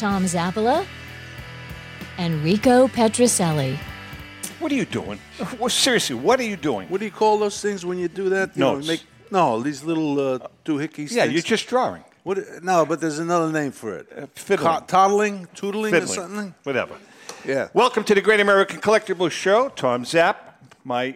Tom Zappala and Rico Petrocelli. What are you doing? Well, seriously, what are you doing? What do you call those things when you do that? You know, make, no, these little uh, doohickeys. yeah, things. you're just drawing. What, no, but there's another name for it. Uh, fiddling. Co- toddling, tootling, or something. Whatever. Yeah. Welcome to the Great American Collectibles Show. Tom Zapp, my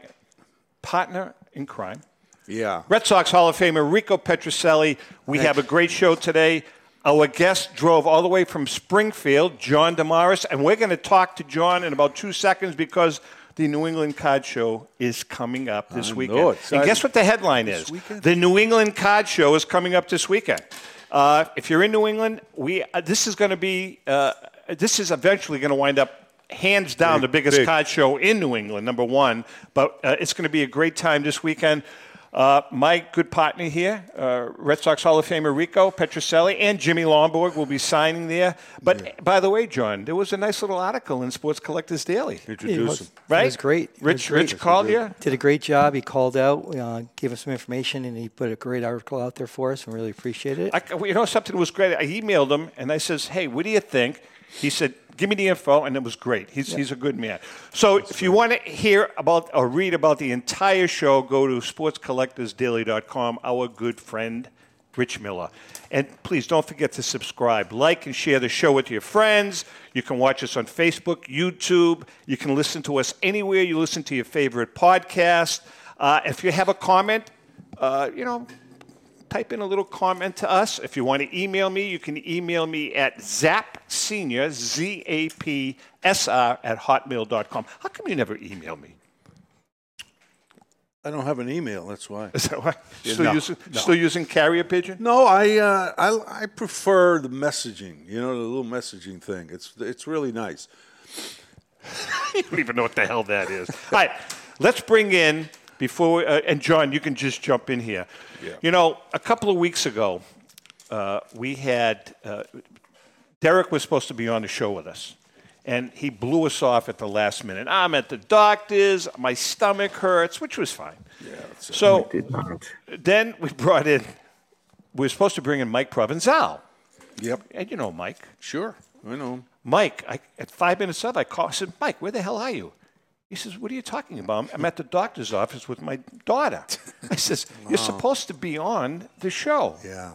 partner in crime. Yeah. Red Sox Hall of Famer Rico Petroselli. We have a great show today. Our guest drove all the way from Springfield, John Demarais, and we're going to talk to John in about two seconds because the New England Card Show is coming up this I weekend. and guess what the headline This is? weekend? The New England Card Show is coming up this weekend. Uh, if you're in New England, we uh, this is going to be uh, this is eventually going to wind up hands down the biggest big. card show in New England, number one. But uh, it's going to be a great time this weekend. Uh, my good partner here, uh, Red Sox Hall of Famer Rico Petrocelli, and Jimmy Lonborg will be signing there. But by the way, John, there was a nice little article in Sports Collectors Daily, Introduce them. right? It was great. Rich, was great. Rich called you. Did a great job. He called out, uh, gave us some information, and he put a great article out there for us, and really appreciate it. I, you know, something was great. I emailed him and I says, "Hey, what do you think?" He said, "Give me the info," and it was great. He's, he's a good man. So, if you want to hear about or read about the entire show, go to sportscollectorsdaily.com. Our good friend Rich Miller, and please don't forget to subscribe, like, and share the show with your friends. You can watch us on Facebook, YouTube. You can listen to us anywhere you listen to your favorite podcast. Uh, if you have a comment, uh, you know, type in a little comment to us. If you want to email me, you can email me at zapsenior, Z A P S R, at hotmail.com. How come you never email me? I don't have an email. That's why. Is that why? Yeah, Still, no, using, no. still using carrier pigeon? No, I, uh, I I prefer the messaging. You know, the little messaging thing. It's it's really nice. you don't even know what the hell that is. All right, let's bring in before we, uh, and John, you can just jump in here. Yeah. You know, a couple of weeks ago, uh, we had uh, Derek was supposed to be on the show with us, and he blew us off at the last minute. I'm at the doctor's, my stomach hurts, which was fine. Yeah. So Did not. then we brought in. We were supposed to bring in Mike Provenzal, Yep. and you know Mike. Sure. I know. Mike, I, at five minutes up, I called. I said, Mike, where the hell are you? He says, What are you talking about? I'm at the doctor's office with my daughter. I says, You're supposed to be on the show. Yeah.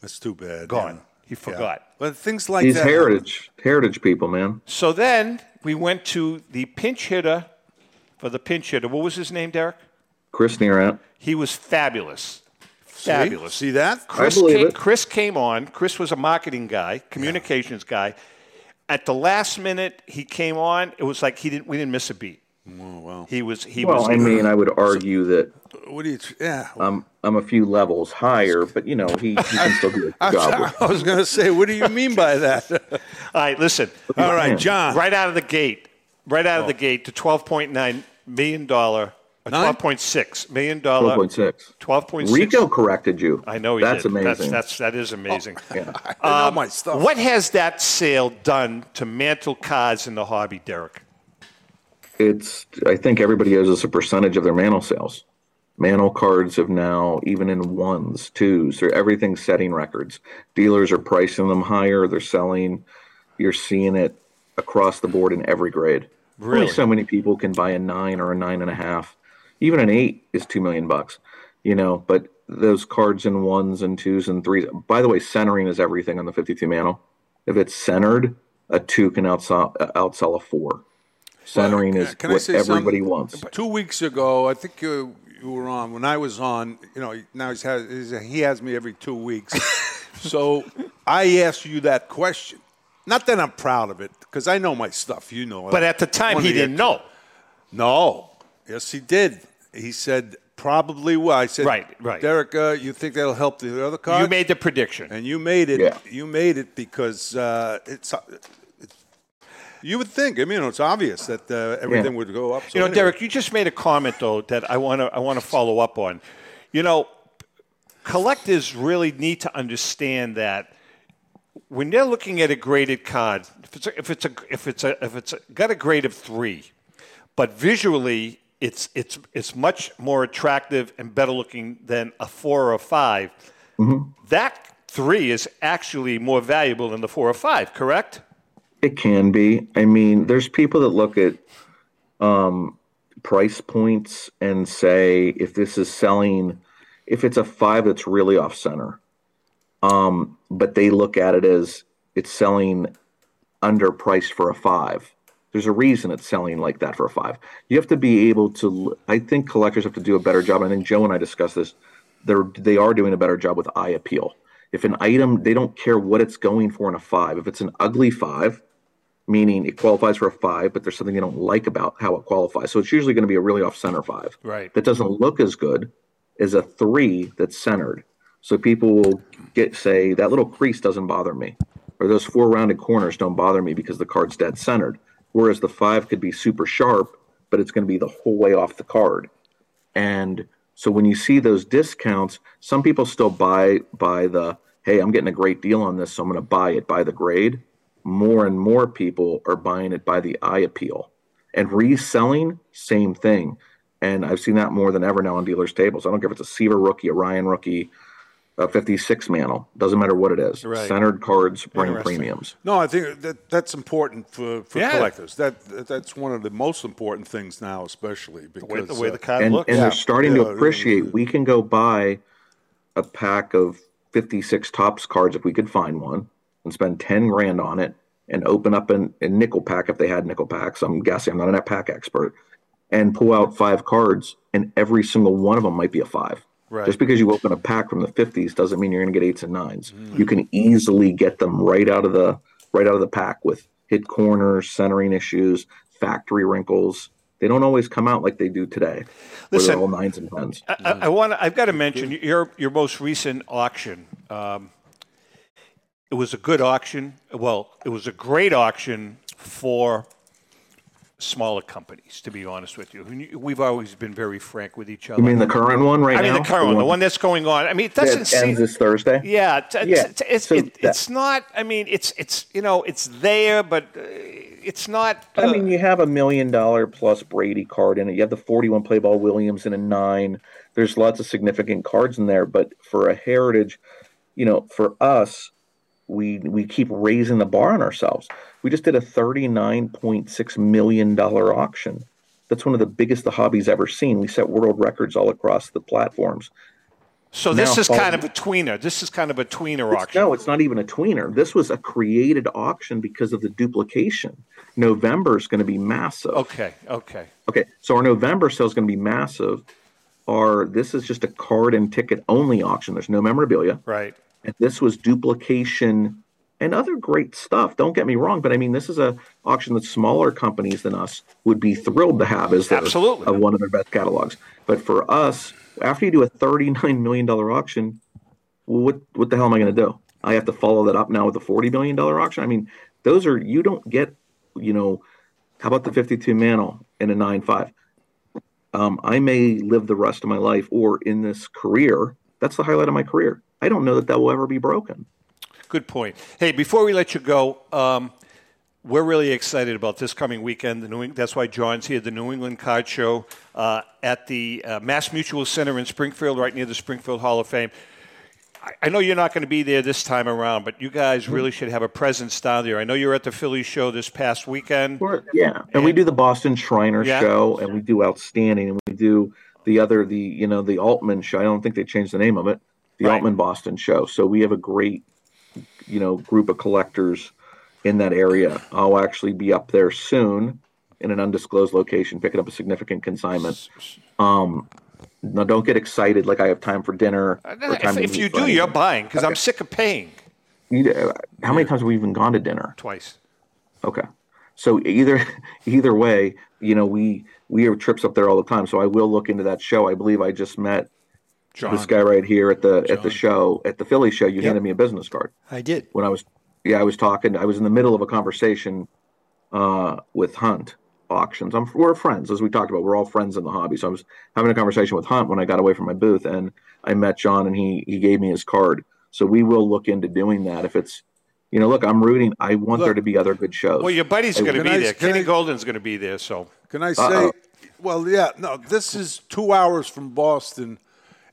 That's too bad. Gone. yeah. He Yeah. forgot. But things like These that. heritage heritage people, man. So then we went to the pinch hitter for the pinch hitter. What was his name, Derek? Chris Nearat. He was fabulous. Fabulous. See that? Chris believe came, it. Chris came on. Chris was a marketing guy, communications guy. At the last minute, he came on. It was like he didn't. We didn't miss a beat. Oh, wow. He was. He Well, was. I mean, I would argue that What do you? Yeah. I'm I'm a few levels higher, but you know, he, he can still do a I, good job. with- I was going to say, what do you mean by that? All right, listen. All right, John. right out of the gate, right out of oh. the gate, to twelve point nine million dollar, Nine? Twelve point six million dollar, 12.6. twelve point six. Rico corrected you. I know he That's did. amazing. That's, that's that is amazing. Oh, yeah. I know uh, my stuff. What has that sale done to mantle cards in the hobby, Derek? It's I think everybody owes us a percentage of their Mantle sales. Mantle cards have now, even in ones, twos, they're everything's setting records. Dealers are pricing them higher. They're selling. You're seeing it across the board in every grade. Really? Only so many people can buy a nine or a nine and a half. Even an eight is two million bucks. You know, but those cards in ones and twos and threes. By the way, centering is everything on the 52 Mantle. If it's centered, a two can outsell, outsell a four. Centering Well, is can what everybody something? wants. Two weeks ago, I think you, you were on. When I was on, you know, now he's has, he's, he has me every two weeks. so I asked you that question. Not that I'm proud of it, because I know my stuff. You know. But at the time, he didn't know. No. Yes, he did. He said, probably will. I said, Right, right. Derek, uh, you think that'll help the other cards? You made the prediction. and you made it. Yeah. You made it because uh, it's, it's. You would think. I mean, it's obvious that uh, everything would go up. So You know, anyway. Derek, you just made a comment though that I want to I want to follow up on. You know, collectors really need to understand that when they're looking at a graded card, if it's a, if it's a if it's a if it's a, got a grade of three, but visually it's it's it's much more attractive and better looking than a four or a 5 That three is actually more valuable than the four or five. Correct? It can be. I mean, there's people that look at um, price points and say if this is selling, if it's a five that's really off center, um, but they look at it as it's selling underpriced for a five. There's a reason it's selling like that for a five. You have to be able to. I think collectors have to do a better job. I think Joe and I discussed this. They're they are doing a better job with eye appeal. If an item, they don't care what it's going for in a five. If it's an ugly five, meaning it qualifies for a five, but there's something they don't like about how it qualifies. So it's usually going to be a really off center five. Right. That doesn't look as good as a three that's centered. So people will get say that little crease doesn't bother me, or those four rounded corners don't bother me because the card's dead centered. Whereas the five could be super sharp, but it's going to be the whole way off the card. And so when you see those discounts, some people still buy by the hey, I'm getting a great deal on this, so I'm going to buy it by the grade. More and more people are buying it by the eye appeal. And reselling, same thing. And I've seen that more than ever now on dealers' tables. I don't care if it's a Seaver rookie, a Ryan rookie, a 56 mantle. Doesn't matter what it is. Right. Centered cards bring premiums. No, I think that that's important for, for Yeah. collectors. That that's one of the most important things now, especially because The way, the, way uh, the card and, looks. and Yeah. they're starting Yeah, to appreciate we can go buy a pack of 56 Topps cards if we could find one and spend 10 grand on it and open up an, a nickel pack if they had nickel packs i'm guessing i'm not a pack expert and pull out five cards and every single one of them might be a five Right. just because you open a pack from the 50s doesn't mean you're going to get eights and 9s Mm. you can easily get them right out of the right out of the pack with hit corners centering issues factory wrinkles they don't always come out like they do today Listen, all nines and tens I, I, I want. I've got to mention your your most recent auction. Um, it was a good auction. Well, it was a great auction for smaller companies. To be honest with you, we've always been very frank with each other. You mean the current one right I mean now? the current one, the one that's going on. I mean, it doesn't seem. ends this Thursday. Yeah, it's, it's, Yeah, it's, it's, so it, it's not. I mean, it's it's you know it's there, but uh, it's not. Uh, I mean, you have a million dollar plus Brady card in it. You have the 41 play ball Williams in a nine. There's lots of significant cards in there, but for a heritage, you know, for us, we we keep raising the bar on ourselves. We just did a 39.6 million dollar auction. That's one of the biggest the hobby's ever seen. We set world records all across the platforms. so this now is kind of a tweener. This is kind of a tweener auction. No, it's not even a tweener. This was a created auction because of the duplication. November is going to be massive. Okay, okay. Okay, so our November sale is going to be massive. Our this is just a card and ticket only auction. There's no memorabilia, Right. and this was duplication and other great stuff. Don't get me wrong, but I mean this is a auction that smaller companies than us would be thrilled to have as their, Absolutely. of one of their best catalogs. But for us, after you do a 39 million dollar auction, what what the hell am I going to do? I have to follow that up now with a 40 million dollar auction. I mean, those are you don't get, you know, how about the 52 mantle in a 9.5? Um, I may live the rest of my life or in this career. That's the highlight of my career. I don't know that that will ever be broken. Good point. Hey, before we let you go, um, we're really excited about this coming weekend. The New Eng- that's why John's here. The New England Card Show uh, at the uh, Mass Mutual Center in Springfield, right near the Springfield Hall of Fame. I, I know you're not going to be there this time around, but you guys really should have a presence down there. I know you were at the Philly show this past weekend. Yeah, and we do the Boston Shriner Yeah. show, and we do Outstanding, and we do the other, the you know, the Altman show. I don't think they changed the name of it, the Right. Altman Boston show. So we have a great, you know, group of collectors in that area. I'll actually be up there soon in an undisclosed location, picking up a significant consignment. Um, now don't get excited like I have time for dinner. or time Uh, If, if you do, anything. you're buying because I'm sick of paying You- uh, How many times have we even gone to dinner? twice. Okay. So either either way, you know, we we have trips up there all the time. So I will look into that show. I believe I just met John. this guy right here at the at the show at the Philly show. You handed me a business card I did. when I was yeah I was talking. I was in the middle of a conversation uh, with Hunt auctions. I'm we're friends as we talked about. We're all friends in the hobby. So I was having a conversation with Hunt when I got away from my booth, and I met John, and he he gave me his card. So we will look into doing that if it's. You know, look, I'm rooting. I want there to be other good shows. Well, your buddy's going to be I- there. can Kenny I- Goldin's going to be there. So Can I say? Uh-oh. Well, yeah, no. This is two hours from Boston,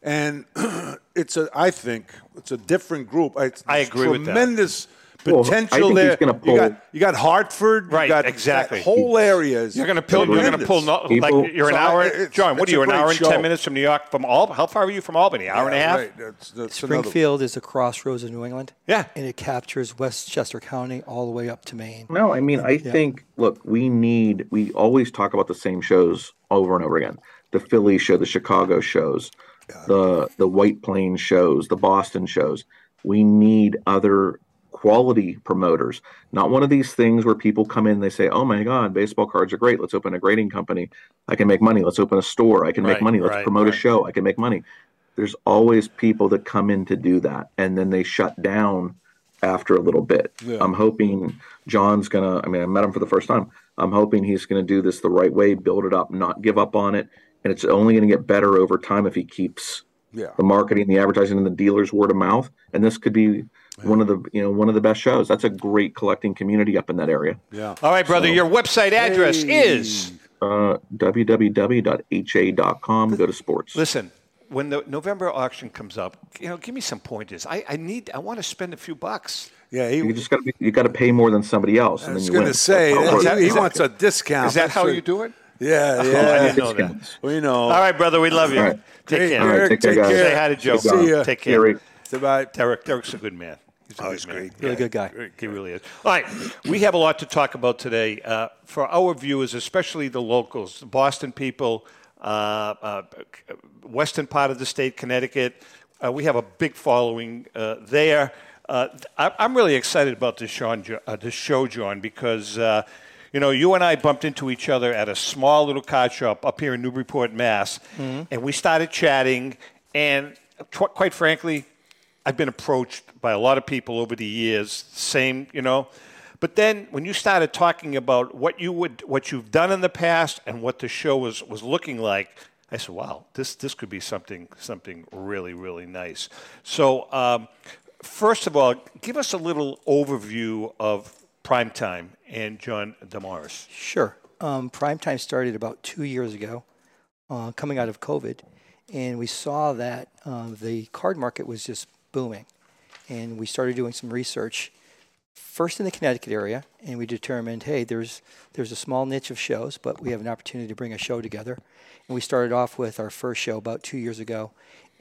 and it's a. I think it's a different group. It's, I agree with that. Tremendous Well, I potential think there. gonna you got you got Hartford. Right, You got exactly. That whole areas. you're going to pull. You're going to pull. No, like you're an So hour. I- John, what are you? a An great hour and show. ten minutes from New York. From Al. How far are you from Albany? Hour and a half. Right, that's, that's another- Springfield is the crossroads of New England. Yeah. And it captures Westchester County all the way up to Maine. No, I mean, I think, look, we need, we always talk about the same shows over and over again. The Philly show, the Chicago shows, the the White Plains shows, the Boston shows. We need other quality promoters, not one of these things where people come in, they say, "Oh my God, baseball cards are great. Let's open a grading company. I can make money. Let's open a store. I can make money. Let's right, promote right. a show. I can make money." There's always people that come in to do that, and then they shut down after a little bit. I'm hoping John's gonna. I mean, I met him for the first time. I'm hoping he's gonna do this the right way, build it up, not give up on it, and it's only gonna get better over time if he keeps Yeah. the marketing, the advertising, and the dealers word of mouth. And this could be one of the you know one of the best shows. That's a great collecting community up in that area. Yeah. All right, brother. Your website address is. Uh, www.ha.com. Go to sports. Listen, when the November auction comes up, you know, give me some pointers. I, I need. I want to spend a few bucks. Yeah, he, You just got to you got to pay more than somebody else, I and then was going to say That's how it that- works. he, wants a discount. Is that how you do it? Yeah, I yeah. didn't know that. we know. All right, brother. We love you. All right. Take Hey, care. All right, Eric, take care, take care. Say hi to Joe. See ya. Take Yeah, care. right. Goodbye. Derek. Derek's a good man. He's a Oh, good he's man. great. Really good guy. He really is. All right, we have a lot to talk about today. Uh, for our viewers, especially the locals, the Boston people, uh, uh, western part of the state, Connecticut, uh, we have a big following uh, there. Uh, I, I'm really excited about this, Sean, uh, this show, John, because uh, you know you and I bumped into each other at a small little card shop up here in Newburyport, Mass, and we started chatting. And qu- quite frankly, I've been approached by a lot of people over the years, same, you know. But then when you started talking about what you would what you've done in the past and what the show was was looking like, I said, "Wow, this this could be something something really really nice." So, um, first of all, give us a little overview of Primetime and John Demarais. Sure. Um, Primetime started about two years ago, uh, coming out of COVID, and we saw that uh, the card market was just booming. And we started doing some research, first in the Connecticut area, and we determined, hey, there's there's a small niche of shows, but we have an opportunity to bring a show together. And we started off with our first show about two years ago,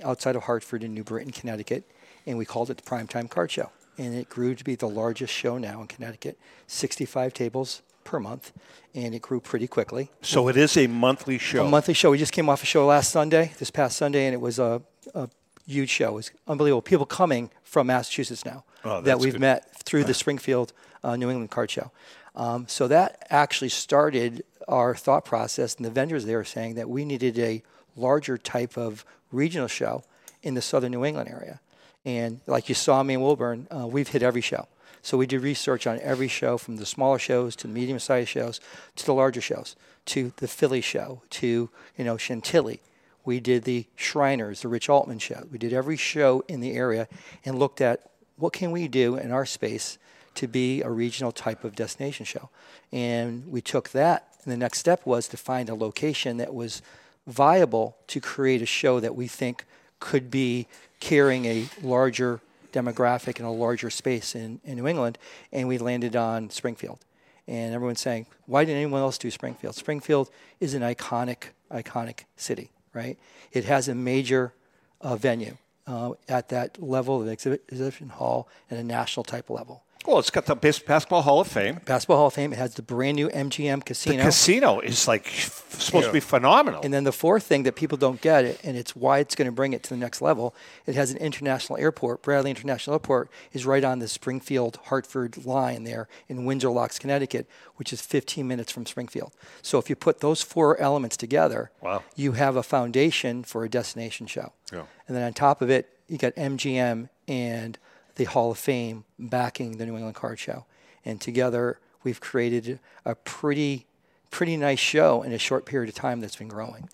outside of Hartford in New Britain, Connecticut, and we called it the Primetime Card Show. And it grew to be the largest show now in Connecticut, 65 tables per month, and it grew pretty quickly. So it is a monthly show. A monthly show. We just came off a show last Sunday, this past Sunday, and it was a, a huge show. It was unbelievable. People coming from Massachusetts now Oh, that we've good. met through the Springfield uh, New England Card Show. Um, so that actually started our thought process, and the vendors there are saying that we needed a larger type of regional show in the southern New England area. And like you saw me in Woburn, uh, we've hit every show. So we did research on every show, from the smaller shows to the medium-sized shows to the larger shows, to the Philly show, to you know Chantilly. We did the Shriners, the Rich Altman show. We did every show in the area and looked at what can we do in our space to be a regional type of destination show. And we took that, and the next step was to find a location that was viable to create a show that we think could be carrying a larger demographic and a larger space in, in New England. And we landed on Springfield. And everyone's saying, why didn't anyone else do Springfield? Springfield is an iconic, iconic city, right? It has a major uh, venue uh, at that level of exhibit- exhibition hall and a national type level. Well, it's got the Bas- Basketball Hall of Fame. Basketball Hall of Fame. It has the brand new MGM Casino. The casino. is like supposed to be phenomenal. And then the fourth thing that people don't get, it, and it's why it's going to bring it to the next level, it has an international airport. Bradley International Airport is right on the Springfield Hartford line there in Windsor Locks, Connecticut, which is 15 minutes from Springfield. So if you put those four elements together, Wow. you have a foundation for a destination show. Yeah. And then on top of it, you got MGM and the Hall of Fame backing the New England Card Show. And together, we've created a pretty, pretty nice show in a short period of time that's been growing.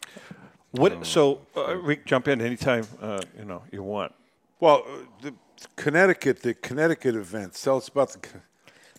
what? So, uh, Rick, jump in anytime uh, you know you want. Well, uh, the Connecticut, the Connecticut events. Tell us about the Con-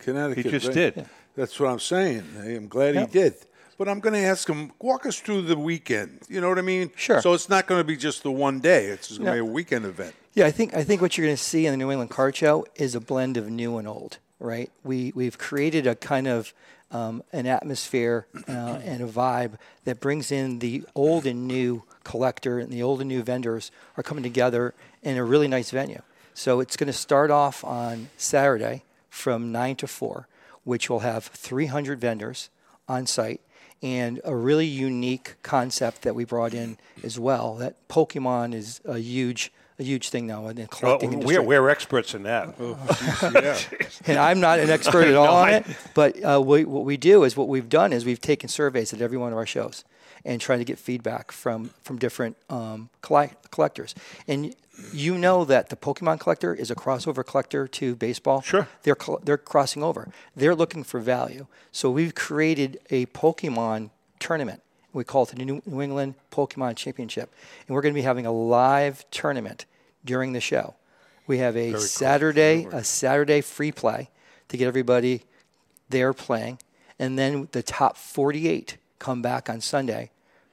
Connecticut. He just event. did. That's what I'm saying. I'm glad Yeah. he did. But I'm going to ask him, walk us through the weekend. You know what I mean? Sure. So it's not going to be just the one day. It's going to No. be a weekend event. Yeah, I think I think what you're going to see in the New England Card Show is a blend of new and old. Right? We we've created a kind of um, an atmosphere uh, and a vibe that brings in the old and new collector and the old and new vendors are coming together in a really nice venue. So it's going to start off on Saturday from nine to four, which will have 300 vendors on site and a really unique concept that we brought in as well. That Pokemon is a huge, a huge thing now in the Well, collecting industry. we're, we're experts in that. Yeah. and I'm not an expert at all No, on I- it, but uh, we, what we do is what we've done is we've taken surveys at every one of our shows and tried to get feedback from from different um, collect- collectors. And you know that the Pokemon collector is a crossover collector to baseball. Sure. they're cl- they're crossing over. They're looking for value. So we've created a Pokemon tournament. We call it the New England Pokemon Championship, and we're going to be having a live tournament during the show. We have a Saturday a Saturday free play to get everybody there playing, and then the top 48 come back on Sunday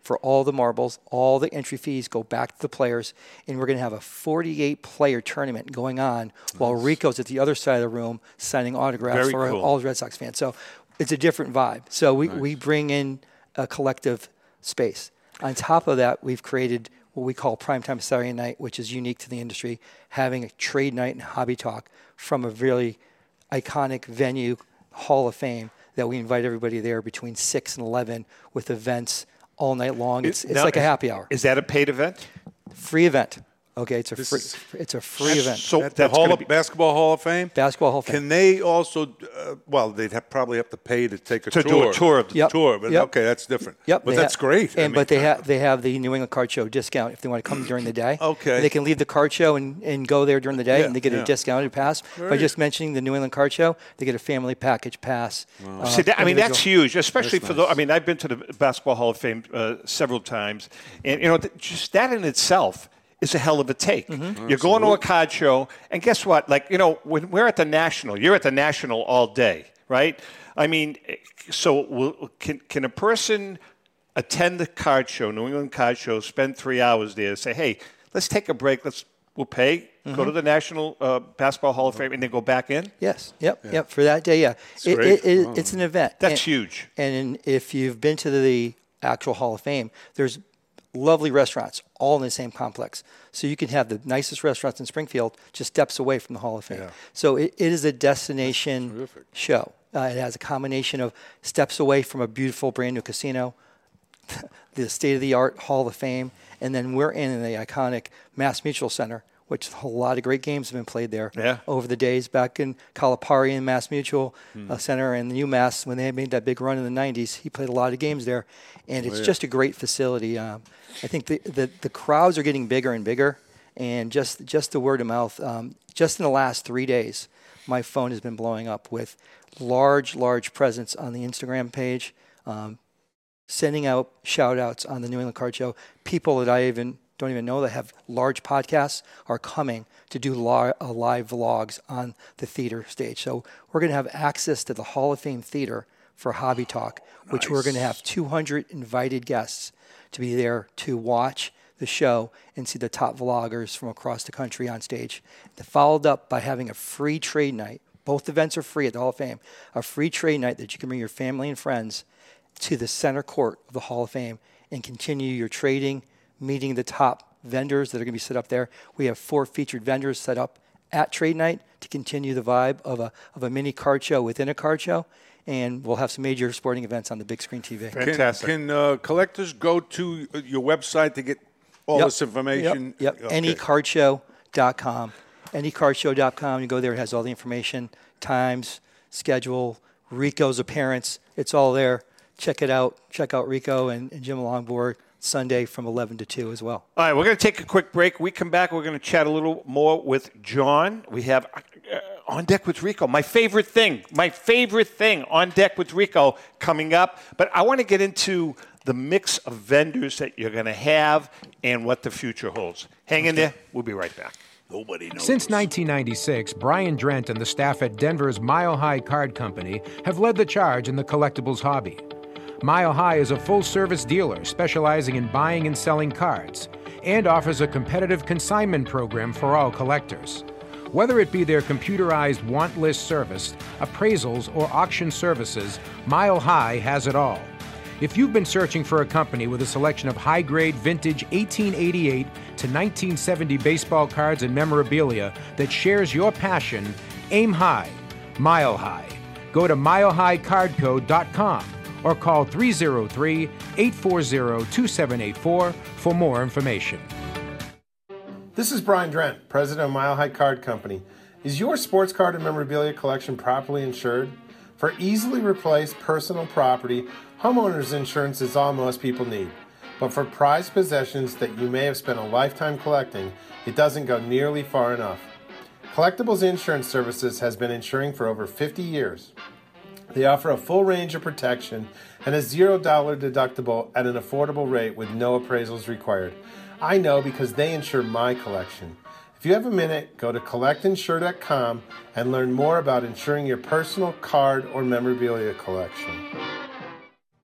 for all the marbles. All the entry fees go back to the players, and we're going to have a 48 player tournament going on while Rico's at the other side of the room signing autographs Very for cool. all the Red Sox fans. So it's a different vibe. So we, we bring in a collective space. On top of that, we've created what we call Primetime Saturday Night, which is unique to the industry, having a trade night and hobby talk from a really iconic venue, Hall of Fame, that we invite everybody there between 6 and 11 with events all night long. It's, it's Now, like a happy hour. Is that a paid event? Free event. Okay, it's a free, is- it's a free event. So At the Hall of be- Basketball Hall of Fame. Basketball Hall of Fame. Can they also? Uh, well, they'd have, probably have to pay to take a To tour. do a tour of the- Yep. tour, but Yep. okay, that's different. Yep, but that's ha- great. And I mean, but they have they have the New England Card Show discount if they want to come during the day. Okay. And they can leave the card show and, and go there during the day, Yeah, and they get yeah. a discounted pass. By just mentioning the New England Card Show, they get a family package pass. uh, See, that, I mean, that's huge, especially for the. I mean, I've been to the Basketball Hall of Fame uh, several times, and you know, th- just that in itself is a hell of a take. Mm-hmm. You're going to a card show, and guess what? Like, you know, when we're at the National, you're at the National all day, right? I mean, so will, can can a person attend the card show, New England card show, spend three hours there, say, hey, let's take a break, let's we'll pay, Mm-hmm. go to the National uh, Basketball Hall of Fame, and then go back in? Yes. Yep. Yep. For that day, yeah. It, great. it, it, It's an event. That's And- huge. And if you've been to the actual Hall of Fame, there's lovely restaurants all in the same complex. So you can have the nicest restaurants in Springfield just steps away from the Hall of Fame. So it, it is a destination show. Uh, it has a combination of steps away from a beautiful brand new casino, the state of the art Hall of Fame, and then we're in the iconic Mass Mutual Center, which a lot of great games have been played there Yeah. over the days back in Calipari and Mass Mutual uh, Center and the UMass when they made that big run in the 90s. He played a lot of games there, and it's just a great facility. Um, I think the, the, the crowds are getting bigger and bigger, and just, just the word of mouth. Um, just in the last three days, my phone has been blowing up with large, large presence on the Instagram page. Um, sending out shout outs on the New England Card Show. People that I even don't even know that have large podcasts are coming to do uh, live vlogs on the theater stage. So we're going to have access to the Hall of Fame Theater for Hobby Talk, which we're going to have 200 invited guests to be there to watch the show and see the top vloggers from across the country on stage. Followed up by having a free trade night. Both events are free at the Hall of Fame. A free trade night that you can bring your family and friends to the center court of the Hall of Fame and continue your trading, meeting the top vendors that are going to be set up there. We have four featured vendors set up at trade night to continue the vibe of a, of a mini card show within a card show. And we'll have some major sporting events on the big screen TV. Can, Fantastic. can uh, collectors go to your website to get all Yep. this information? Yep. yep. Okay. Anycardshow.com. Anycardshow.com. You go there, it has all the information, times, schedule, Rico's appearance. It's all there. Check it out. Check out Rico and, and Jim Lonborg Sunday from 11 to 2 as well. All right, we're going to take a quick break. We come back. We're going to chat a little more with John. We have uh, on deck with Rico. My favorite thing, my favorite thing on deck with Rico coming up. But I want to get into the mix of vendors that you're going to have and what the future holds. Hang in there. We'll be right back. Nobody knows. Since 1996, Brian Drent and the staff at Denver's Mile High Card Company have led the charge in the collectibles hobby. Mile High is a full service dealer specializing in buying and selling cards and offers a competitive consignment program for all collectors. Whether it be their computerized want list service, appraisals, or auction services, Mile High has it all. If you've been searching for a company with a selection of high grade vintage 1888 to 1970 baseball cards and memorabilia that shares your passion, aim high, mile high. Go to milehighcardco.com or call 303 840 2784 for more information. This is Brian Drent, president of Mile High Card Company. Is your sports card and memorabilia collection properly insured? For easily replaced personal property, homeowners insurance is all most people need. But for prized possessions that you may have spent a lifetime collecting, it doesn't go nearly far enough. Collectibles Insurance Services has been insuring for over 50 years. They offer a full range of protection and a $0 deductible at an affordable rate with no appraisals required. I know because they insure my collection. If you have a minute, go to collectinsure.com and learn more about insuring your personal card or memorabilia collection.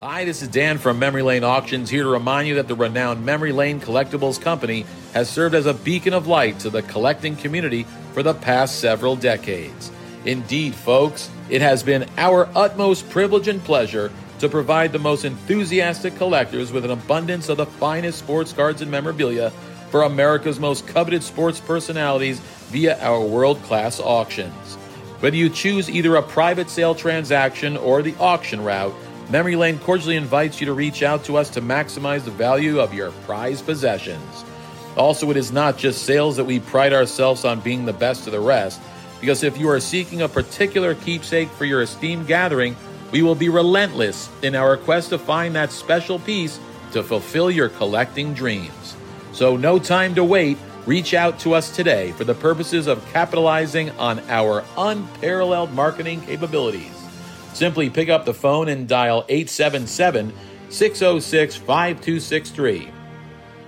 Hi, this is Dan from Memory Lane Auctions here to remind you that the renowned Memory Lane Collectibles Company has served as a beacon of light to the collecting community for the past several decades. Indeed, folks, it has been our utmost privilege and pleasure to provide the most enthusiastic collectors with an abundance of the finest sports cards and memorabilia for America's most coveted sports personalities via our world class auctions. Whether you choose either a private sale transaction or the auction route, Memory Lane cordially invites you to reach out to us to maximize the value of your prized possessions. Also, it is not just sales that we pride ourselves on being the best of the rest, because if you are seeking a particular keepsake for your esteemed gathering, we will be relentless in our quest to find that special piece to fulfill your collecting dreams. So, no time to wait. Reach out to us today for the purposes of capitalizing on our unparalleled marketing capabilities. Simply pick up the phone and dial 877 606 5263.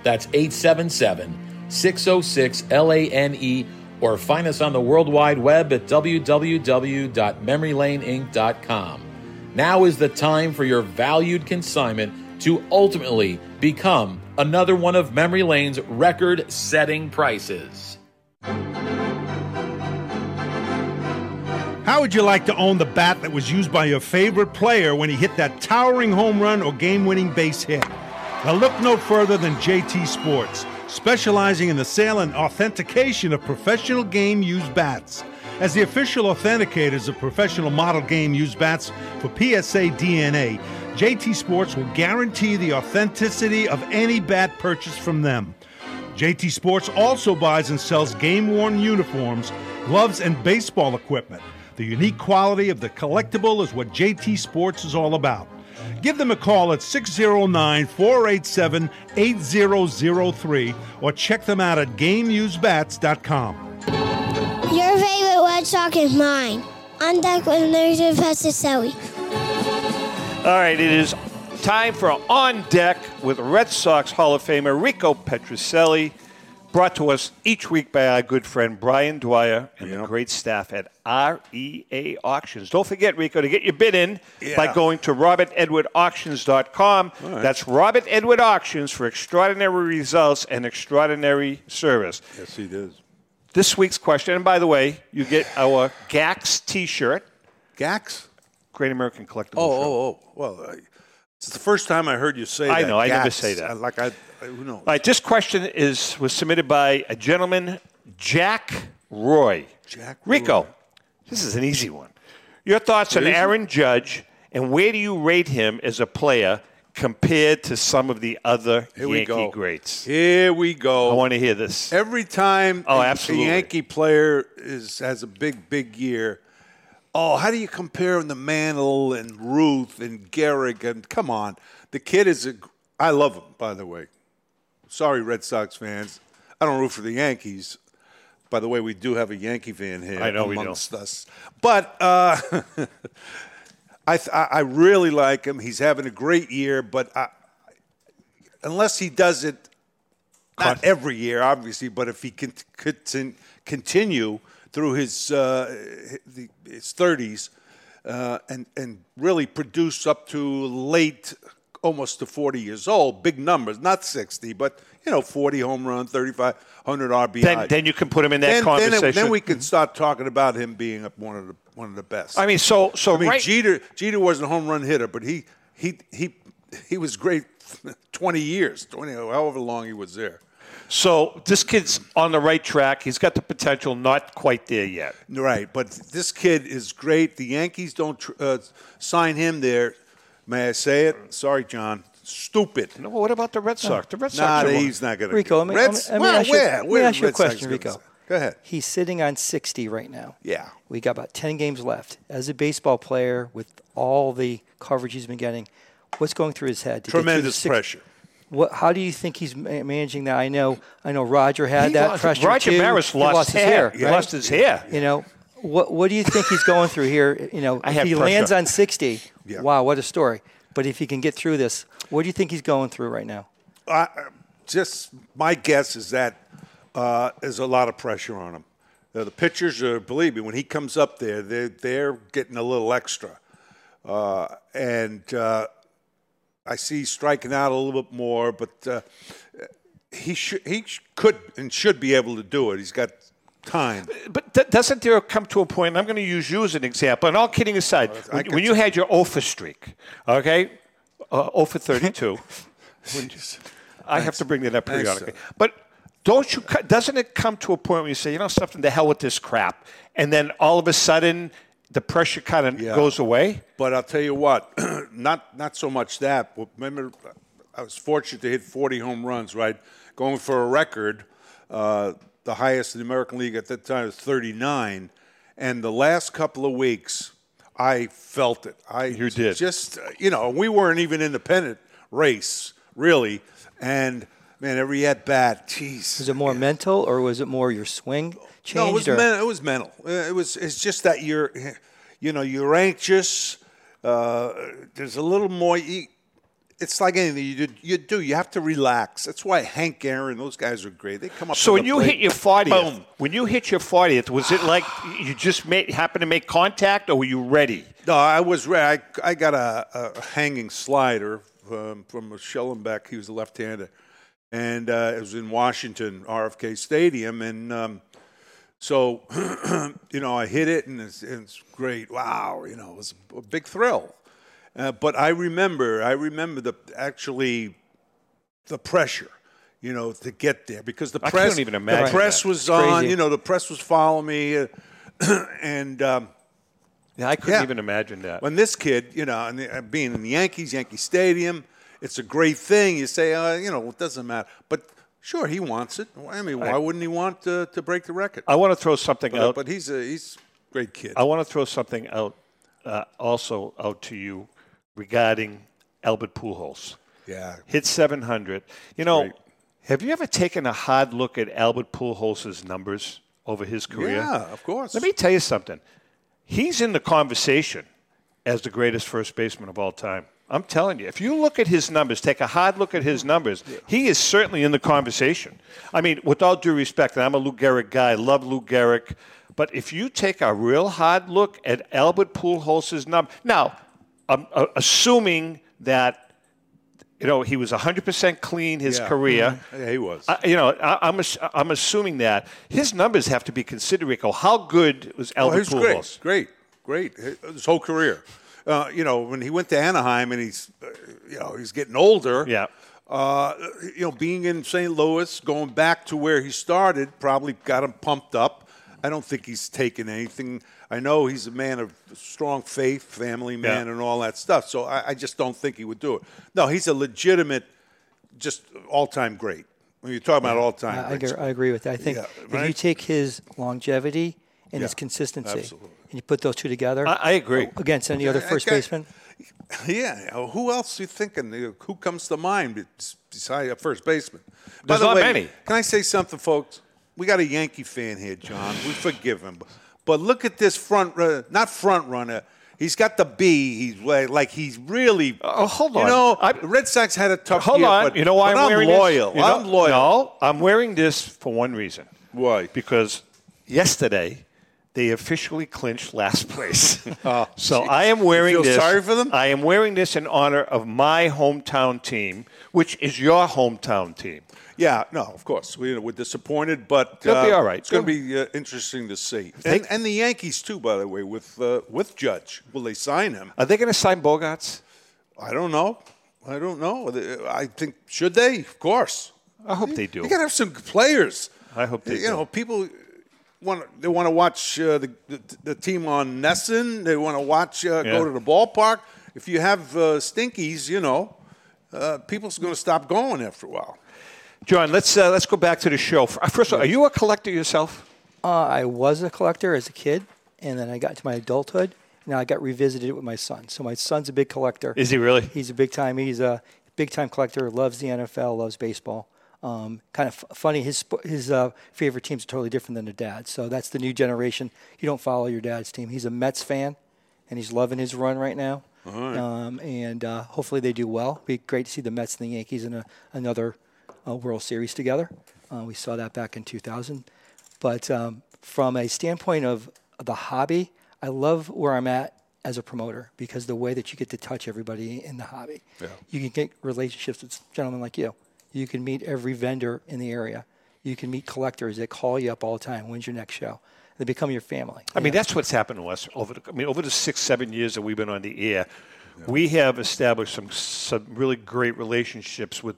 That's 877 606 LANE or find us on the World Wide Web at www.memorylaneinc.com. Now is the time for your valued consignment to ultimately become another one of Memory Lane's record setting prices. How would you like to own the bat that was used by your favorite player when he hit that towering home run or game winning base hit? Now, look no further than JT Sports, specializing in the sale and authentication of professional game used bats. As the official authenticators of professional model game used bats for PSA DNA, JT Sports will guarantee the authenticity of any bat purchased from them. JT Sports also buys and sells game worn uniforms, gloves, and baseball equipment. The unique quality of the collectible is what JT Sports is all about. Give them a call at 609 487 8003 or check them out at GameUseBats.com. Your favorite Red Sox is mine. On deck with Nerds Petrocelli. All right, it is time for On Deck with Red Sox Hall of Famer Rico Petrocelli, brought to us each week by our good friend Brian Dwyer and the great staff at REA Auctions. Don't forget, Rico, to get your bid in by going to robertedwardauctions.com. That's Robert Edward Auctions for extraordinary results and extraordinary service. Yes, he does. This week's question, and by the way, you get our GAX t-shirt, Gax? Great American Collectible Oh, Show. oh, oh. Well, I, it's the first time I heard you say I that. I know, I never say that. I- Like I who knows? All right, this question is was submitted by a gentleman, Jack Roy. Jack Rico, Roy. this is an easy one. Your thoughts on Aaron Judge, and where do you rate him as a player compared to some of the other Here we go. greats? Here we go. I want to hear this. Every time Oh, a- absolutely. a Yankee player is has a big, big year, oh, how do you compare him to Mantle and Ruth and Gehrig? And come on, the kid is a. I love him, by the way. Sorry, Red Sox fans. I don't root for the Yankees. By the way, we do have a Yankee fan here I know we do. amongst us. But uh, I, th- I really like him. He's having a great year, but I, unless he does it not every year, obviously, but if he can contin- continue through his uh, his thirties uh, and and really produce up to late, almost to forty years old, big numbers, not sixty, but you know, forty home run, thirty five hundred RBI. Then, then you can put him in that then, then, conversation. it- then we can start talking about him being one of the one of the best. I mean, so so I mean, right. Jeter Jeter wasn't a home run hitter, but he he he he was great twenty years, twenty however long he was there. So this kid's on the right track. He's got the potential, not quite there yet. Right, but this kid is great. The Yankees don't uh, sign him there. May I say it? Sorry, John. Stupid. No, what about the Red Sox? The Red Sox. Nah, are- he's not going to. Rico, let me, let me, let me well, ask you, where? Where ask you a question, Rico. Go ahead. He's sitting on 60 right now. Yeah. We got about 10 games left. As a baseball player, with all the coverage he's been getting, what's going through his head? to get through the Tremendous six- pressure. What, how do you think he's managing that? I know, I know. Roger had He that lost- pressure Roger too. Maris He lost his hair. hair. He right? lost his hair. You know, what what do you think he's going through here? You know, I if he pressure. lands on 60, Yeah. wow, what a story. But if he can get through this, what do you think he's going through right now? I, just my guess is that uh, there's a lot of pressure on him. Now, the pitchers are, believe me, when he comes up there, they're, they're getting a little extra. Uh, and uh, I see he's striking out a little bit more, but uh, he should he sh- could and should be able to do it. He's got time. But th- doesn't there come to a point? And I'm going to use you as an example. And all kidding aside, when, when you had your OFA streak, okay, uh, OFA 32, when I have to bring that up periodically. But don't you? Doesn't it come to a point where you say, you know, something the hell with this crap, and then all of a sudden the pressure kind of Yeah. goes away? But I'll tell you what, not not so much that. But remember, I was fortunate to hit 40 home runs, right? Going for a record, uh, the highest in the American League at that time was 39. And the last couple of weeks, I felt it. I You did. Just, uh, you know, we weren't even independent race, really. And, man, every at bat, jeez. Was it more mental or was it more your swing changed? No, it was, or? men- it was mental. Uh, It was. It's just that you're, you know, you're anxious. Uh, there's a little more. You, it's like anything you do, you do. You have to relax. That's why Hank Aaron, those guys are great. They come up. So when you plate, hit your 40th, boom. when you hit your 40th, was it like you just made, happened to make contact, or were you ready? No, I was ready. I, I got a, a hanging slider um, from Shellenback. He was a left-hander, and uh, it was in Washington, RFK Stadium, and um, so you know I hit it, and it's, it's great. Wow, you know, it was a big thrill. Uh, but I remember, I remember the actually the pressure. You know, to get there because the I press, even imagine the press that. was It's on. crazy. You know, the press was following me, uh, and um, Yeah, I couldn't Yeah. even imagine that. when this kid, you know, and the- uh, being in the Yankees, Yankee Stadium, it's a great thing. You say, uh, you know, it doesn't matter. But sure, he wants it. I mean, why wouldn't he want to, to break the record? I want to throw something But, out. but he's a he's a great kid. I want to throw something out, uh, also out to you regarding Albert Pujols. Yeah. Hit 700. You know, Great. have you ever taken a hard look at Albert Pujols' numbers over his career? Yeah, of course. Let me tell you something. He's in the conversation as the greatest first baseman of all time. I'm telling you, if you look at his numbers, take a hard look at his numbers, he is certainly in the conversation. I mean, with all due respect, and I'm a Lou Gehrig guy, love Lou Gehrig, but if you take a real hard look at Albert Pujols' number, now, I'm uh, assuming that you know he was 100% clean his Yeah. career. Yeah, he was. I, you know, I, I'm ass- I'm assuming that his numbers have to be considered. Rico, how good was Oh, Albert he's Pujols? great, great, great. His whole career. Uh, you know, when he went to Anaheim and he's, uh, you know, he's getting older. Yeah. Uh, you know, being in St. Louis, going back to where he started, probably got him pumped up. I don't think he's taken anything. I know he's a man of strong faith, family man, Yeah. and all that stuff. So I, I just don't think he would do it. No, he's a legitimate, just all-time great. When you're talking about all-time, I, I, agree, I agree with that. I think Yeah, if you take his longevity and his consistency, absolutely. and you put those two together, I, I agree. against any other first okay. baseman, Yeah. Who else are you thinking? Who comes to mind besides a first baseman? By There's the not way, many. Can I say something, folks? We got a Yankee fan here, John. We forgive him, but look at this front, uh, not front runner. He's got the B. He's like, like he's really. Oh, hold on. You know, I- Red Sox had a tough Hold year, on. but you know why I'm, I'm loyal. You know- I'm loyal. No, I'm wearing this for one reason. Why? Because yesterday they officially clinched last place. Oh, so geez. I am wearing You feel this. sorry for them? I am wearing this in honor of my hometown team, which is your hometown team. Yeah, no, of course. We, we're disappointed, but They'll be uh, all right. It's going to be uh, interesting to see. And, and the Yankees, too, by the way, with, uh, with Judge. Will they sign him? Are they going to sign Bogaerts? I don't know. I don't know. I think should they? Of course. I hope they do. You got to have some good players. I hope they do. you do. know, people want they want to watch uh, the, the the team on NESN. They want to watch uh, Yeah. go to the ballpark. If you have uh, stinkies, you know, uh, people's going to stop going after a while. John, let's uh, let's go back to the show. First of all, are you a collector yourself? uh, I was a collector as a kid, and then I got to my adulthood. Now I got revisited with my son. So my son's a big collector. Is he really? He's a big time. He's a big time collector. Loves the NFL. Loves baseball. Um, kind of f- funny. His his uh, favorite teams are totally different than their dad's. So that's the new generation. You don't follow your dad's team. He's a Mets fan, and he's loving his run right now. Um, and uh, hopefully they do well. Be great to see the Mets and the Yankees in a, another uh, World Series together. Uh, we saw that back in 2000. But um, from a standpoint of the hobby, I love where I'm at as a promoter because the way that you get to touch everybody in the hobby. You can get relationships with gentlemen like you. You can meet every vendor in the area. You can meet collectors that call you up all the time. When's your next show? They become your family. I mean, that's what's happened to us over. The, I mean, over the six, seven years that we've been on the air, we have established some some really great relationships with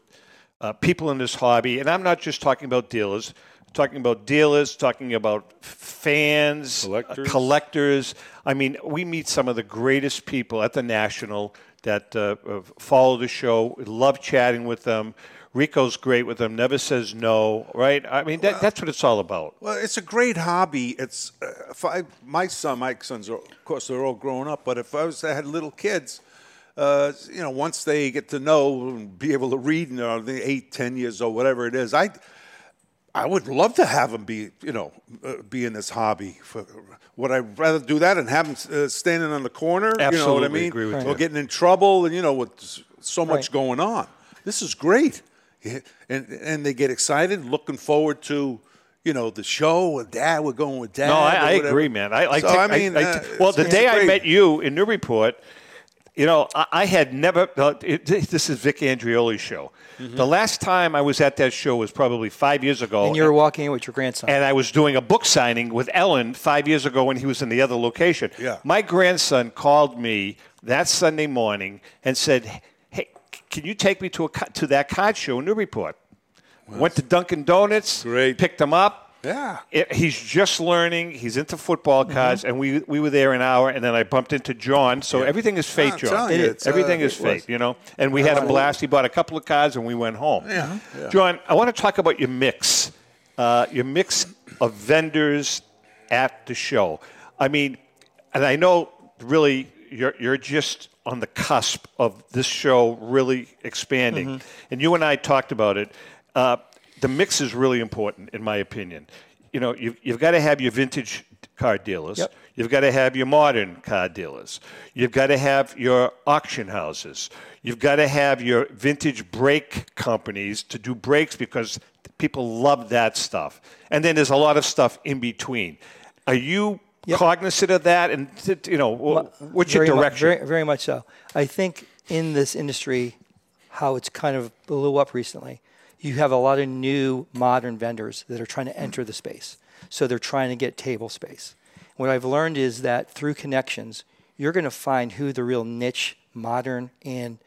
uh, people in this hobby, and I'm not just talking about dealers. I'm talking about dealers, talking about fans, uh, Collectors. collectors. I mean, we meet some of the greatest people at the National that uh, uh, follow the show. Love chatting with them. Rico's great with them. Never says no. Right? I mean, that, that's what it's all about. Well, it's a great hobby. It's uh, if I, my son, my sons, are, of course, they're all grown up. But if I was, I had little kids, uh, you know, once they get to know and be able to read, you know, the eight, ten years old, whatever it is, I, I would love to have them be, you know, uh, be in this hobby. For, would I rather do that and have them uh, standing on the corner? you know what I Absolutely mean? agree with or you. getting in trouble, and you know, with so much Right. going on. This is great, Yeah, and and they get excited, looking forward to. You know the show. With Dad, we're going with Dad. No, I, I agree, man. I, I, So, take- I mean, I- uh, well, the it's day I met you in Newburyport, you know, I, I had never. Uh, it, this is Vic Andrioli's show. Mm-hmm. The last time I was at that show was probably five years ago. and you were walking in with your grandson. and I was doing a book signing with Ellen five years ago when he was in the other location. Yeah. My grandson called me that Sunday morning and said, "Hey, can you take me to a to that card show in Newburyport?" Went to Dunkin' Donuts. Great. Picked him up. Yeah. It, he's just learning. He's into football cards, and we we were there an hour, and then I bumped into John. So everything is fate, John. telling you, it's, uh, everything is it fate, you know. And we had a blast. He bought a couple of cards, and we went home. Yeah, yeah. John, I want to talk about your mix, uh, your mix of vendors at the show. I mean, and I know really you're you're just on the cusp of this show really expanding, Mm-hmm. and you and I talked about it. Uh, the mix is really important, in my opinion. You know, you've, you've got to have your vintage car dealers. Yep. You've got to have your modern car dealers. You've got to have your auction houses. You've got to have your vintage break companies to do breaks because people love that stuff. And then there's a lot of stuff in between. Are you Yep. cognizant of that? And you know, wh- what's your Very mu- direction? very, very much so. I think in this industry, how it's kind of blew up recently, you have a lot of new modern vendors that are trying to enter the space. So they're trying to get table space. What I've learned is that through connections, you're going to find who the real niche, modern, and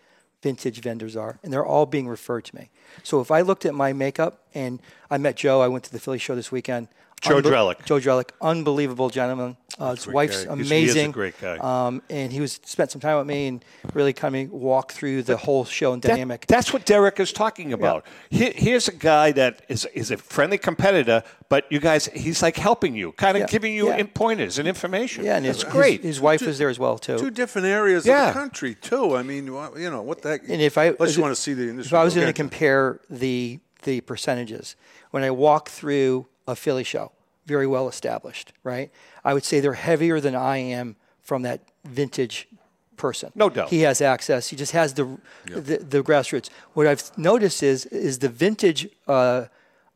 vintage vendors are, and they're all being referred to me. So if I looked at my makeup and I met Joe, I went to the Philly show this weekend. Joe Drellick. Joe Drellick, unbelievable gentleman. Uh, his wife's guy. He's- he is a amazing. great guy. Um, and he was spent some time with me and really kind of walked through the whole show and That- dynamic. that's what Derek is talking about. He, here's a guy that is is a friendly competitor, but you guys, he's like helping you, kind of Yeah, giving you yeah. in pointers and information. yeah, and it's great. His, his wife was there as well too. Two different areas Yeah. of the country too. I mean, you know what the heck? And if I unless you want to see the industry, if I was go going to compare the the percentages, when I walk through a Philly show, very well established, right? I would say they're heavier than I am from that vintage person. No doubt. He has access. He just has the the, the grassroots. What I've noticed is is the vintage uh,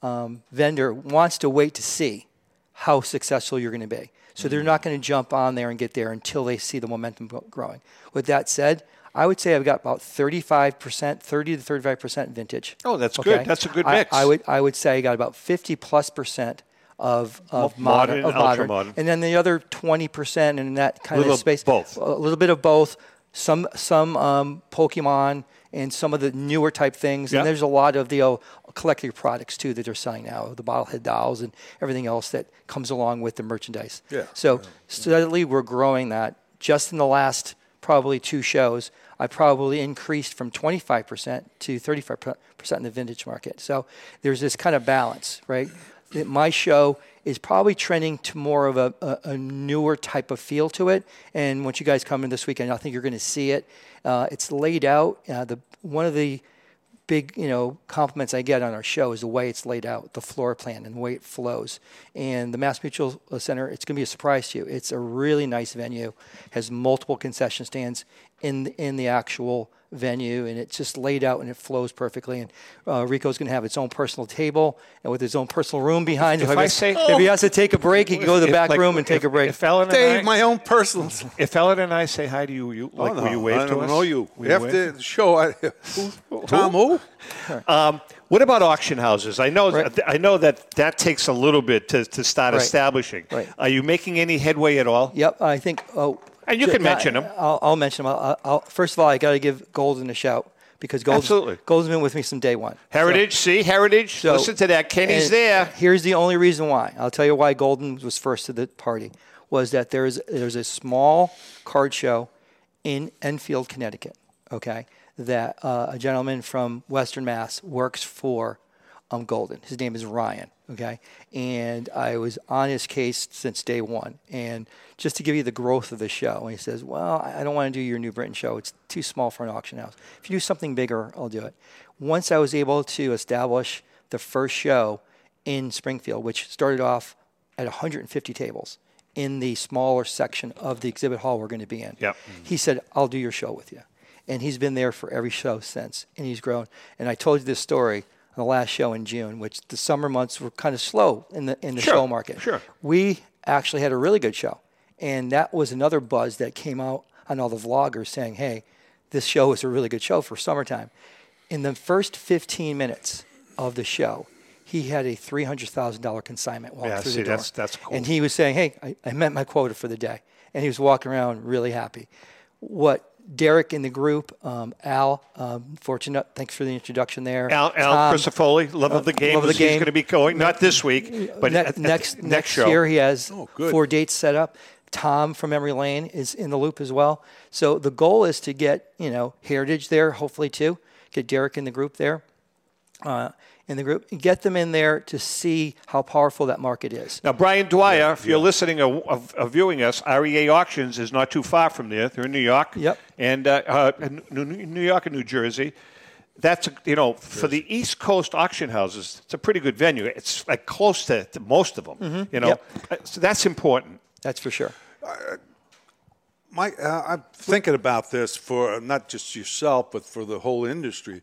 um, vendor wants to wait to see how successful you're going to be. So they're not going to jump on there and get there until they see the momentum growing. With that said, I would say I've got about 35%, 30 to 35% vintage. Oh, that's good. That's a good mix. I, would I would say I got about 50 plus percent of of modern, modern, of modern. modern. and then the other 20% in that kind Little of space. both. A little bit of both. Some some um, Pokemon and some of the newer type things. Yeah. And there's a lot of the uh, collector products too that they're selling now, the bobblehead dolls and everything else that comes along with the merchandise. Yeah. So steadily we're growing that. Just in the last probably two shows, I probably increased from 25% to 35% in the vintage market. So there's this kind of balance, right? My show is probably trending to more of a, a, a newer type of feel to it. And once you guys come in this weekend, I think you're going to see it. Uh, it's laid out. Uh, the one of the big you know compliments I get on our show is the way it's laid out, the floor plan and the way it flows. And the Mass Mutual Center, it's going to be a surprise to you. It's a really nice venue, has multiple concession stands in in the actual venue, and it's just laid out and it flows perfectly. And uh, Rico's going to have its own personal table and with his own personal room behind. If he I say- if he has to take a break, he can go to the If, back like, room and take a break. If Ellen and Dave, I, my own personal. if Ellen and I say hi to you, you like, oh, no, will you wave I to don't know you. Will you After wave? the show, I, who? Tom who? Um, what about auction houses? I know, Right. I know that that takes a little bit to, to start Right. establishing. Right. Are you making any headway at all? Yep, I think. Oh, And you can mention them. I'll, I'll mention them. I'll, I'll, first of all, I got to give Goldin a shout because Goldin's, Absolutely. Goldin's been with me from day one. Heritage, see heritage. So- Listen to that. Kenny's there. Here's the only reason why. I'll tell you why Goldin was first to the party. Was that there's there's a small card show in Enfield, Connecticut. Okay, that uh, a gentleman from Western Mass works for um, Goldin. His name is Ryan. Okay, and I was on his case since day one. And just to give you the growth of the show, and he says, "Well, I don't want to do your New Britain show. It's too small for an auction house. If you do something bigger, I'll do it." Once I was able to establish the first show in Springfield, which started off at 150 tables in the smaller section of the exhibit hall we're going to be in. Yep. He said, I'll do your show with you. And he's been there for every show since, and he's grown. And I told you this story the last show in June, which the summer months were kind of slow in the in the Sure, show market. sure. We actually had a really good show, and that was another buzz that came out on all the vloggers saying, "Hey, this show is a really good show for summertime." In the first 15 minutes of the show, he had a $300,000 consignment walk Yeah, through see, the door. that's- that's cool. And he was saying, "Hey, I, I met my quota for the day," and he was walking around really happy. What Derek in the group, um, Al, um, fortunate, thanks for the introduction there. Al, Al Crisafulli, love of the uh, game. love of the He's going to be going not this week, but Ne- at- at the next next show. year he has Oh, four dates set up. Tom from Memory Lane is in the loop as well. So the goal is to get you know Heritage there, hopefully too. Get Derek in the group there, uh, in the group, and get them in there to see how powerful that market is. Now, Brian Dwyer, if you're listening or, or, or viewing us, REA Auctions is not too far from there. They're in New York. Yep. And uh, uh, New, New York and New Jersey. That's, you know, for the East Coast auction houses, it's a pretty good venue. It's like close to, to most of them, you know. Yep. Uh, So that's important. That's for sure. Mike, uh, I'm thinking about this for not just yourself, but for the whole industry.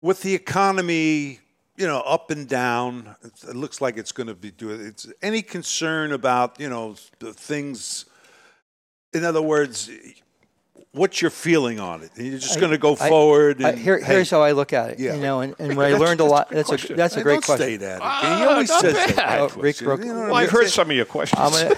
With the economy, you know, up and down, it looks like it's going to be doing. It's any concern about you know the things. In other words, what's your feeling on it? You're just going to go I- forward. I- And, here, hey, here's how I look at it. Yeah. You know, and, and what I learned a that's lot. That's a that's a Hey, great don't question. Stay at it. Ah, he always not says that. Oh, Rick you know well, I've heard it. some of your questions. I'm gonna,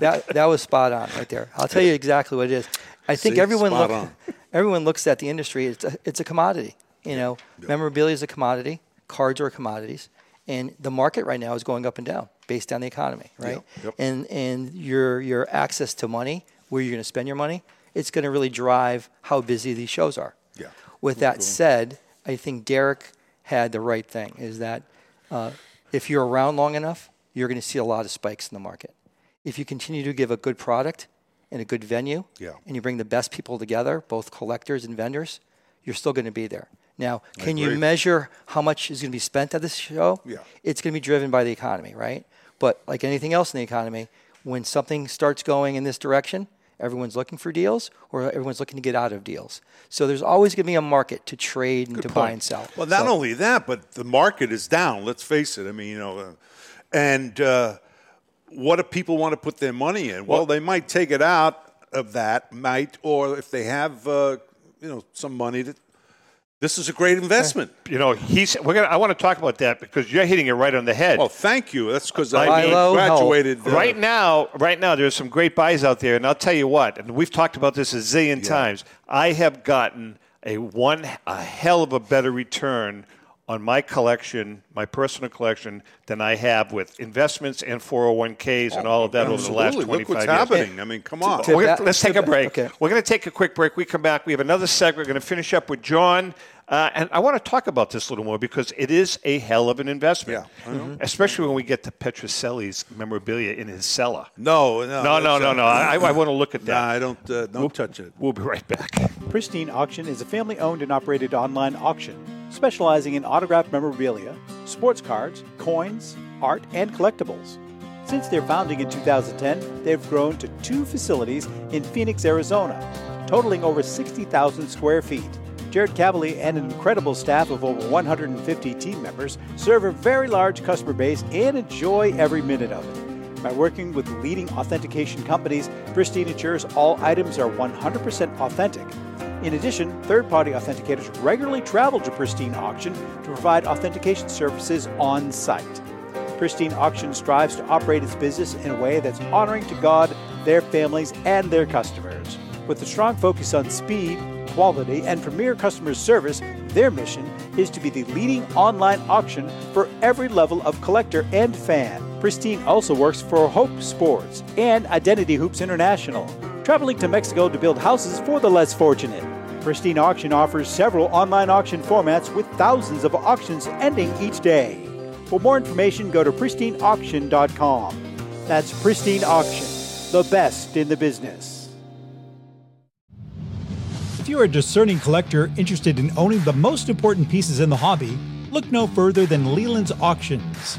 that that was spot on right there. I'll tell you exactly what it is. I think See? everyone Spot look, everyone looks at the industry. It's a, it's a commodity. You know, memorabilia is a commodity. Cards are commodities, and the market right now is going up and down. based on the economy, right? And and your your access to money, where you're going to spend your money, it's going to really drive how busy these shows are. Yeah. With that said, I think Derek had the right thing. Is that uh, if you're around long enough, you're going to see a lot of spikes in the market. If you continue to give a good product and a good venue, Yeah. and you bring the best people together, both collectors and vendors, you're still going to be there. Now, can you measure how much is going to be spent at this show? Yeah. It's going to be driven by the economy, right? But like anything else in the economy, when something starts going in this direction, everyone's looking for deals or everyone's looking to get out of deals. So there's always going to be a market to trade and to buy and sell. Well, not So- only that, but the market is down. Let's face it. I mean, you know, uh, and uh, what do people want to put their money in? Well, they might take it out of that, might, or if they have, uh, you know, some money that. This is a great investment. You know, he's. We're gonna. I want to talk about that because you're hitting it right on the head. Well, thank you. That's because I I, mean- graduated. uh, right now, right now, there's some great buys out there, and I'll tell you what. And we've talked about this a zillion times. I have gotten a one a hell of a better return on my collection, my personal collection, than I have with investments and 401ks and all of that over the last absolutely. 25 Look what's years. happening. I mean, come on. We're gonna- let's take to a that- break. okay. We're going to take a quick break. We come back. We have another segment. We're going to finish up with John. Uh, and I want to talk about this a little more because it is a hell of an investment. Yeah, I know. Especially when we get to Petrocelli's memorabilia in his cellar. No, no, No, no, no, uh, no. I, I want to look at that. Nah, I don't. Uh, don't touch it. We'll be right back. Pristine Auction is a family owned and operated online auction specializing in autographed memorabilia, sports cards, coins, art, and collectibles. Since their founding in 2010, they've grown to two facilities in Phoenix, Arizona, totaling over 60,000 square feet. Jared Cavalier and an incredible staff of over 150 team members serve a very large customer base and enjoy every minute of it. By working with leading authentication companies, Pristine ensures all items are 100% authentic. In addition, third party authenticators regularly travel to Pristine Auction to provide authentication services on site. Pristine Auction strives to operate its business in a way that's honoring to God, their families, and their customers. With a strong focus on speed, quality, and premier customer service, their mission is to be the leading online auction for every level of collector and fan. Pristine also works for Hope Sports and Identity Hoops International, traveling to Mexico to build houses for the less fortunate. Pristine Auction offers several online auction formats with thousands of auctions ending each day. For more information, go to pristineauction.com. That's Pristine Auction, the best in the business. If you're a discerning collector interested in owning the most important pieces in the hobby, look no further than Leland's Auctions.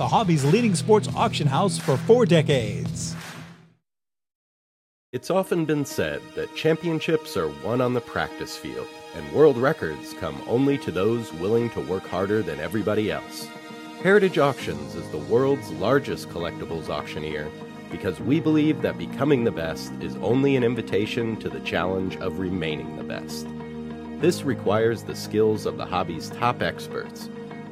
the hobby's leading sports auction house for four decades. It's often been said that championships are won on the practice field, and world records come only to those willing to work harder than everybody else. Heritage Auctions is the world's largest collectibles auctioneer because we believe that becoming the best is only an invitation to the challenge of remaining the best. This requires the skills of the hobby's top experts,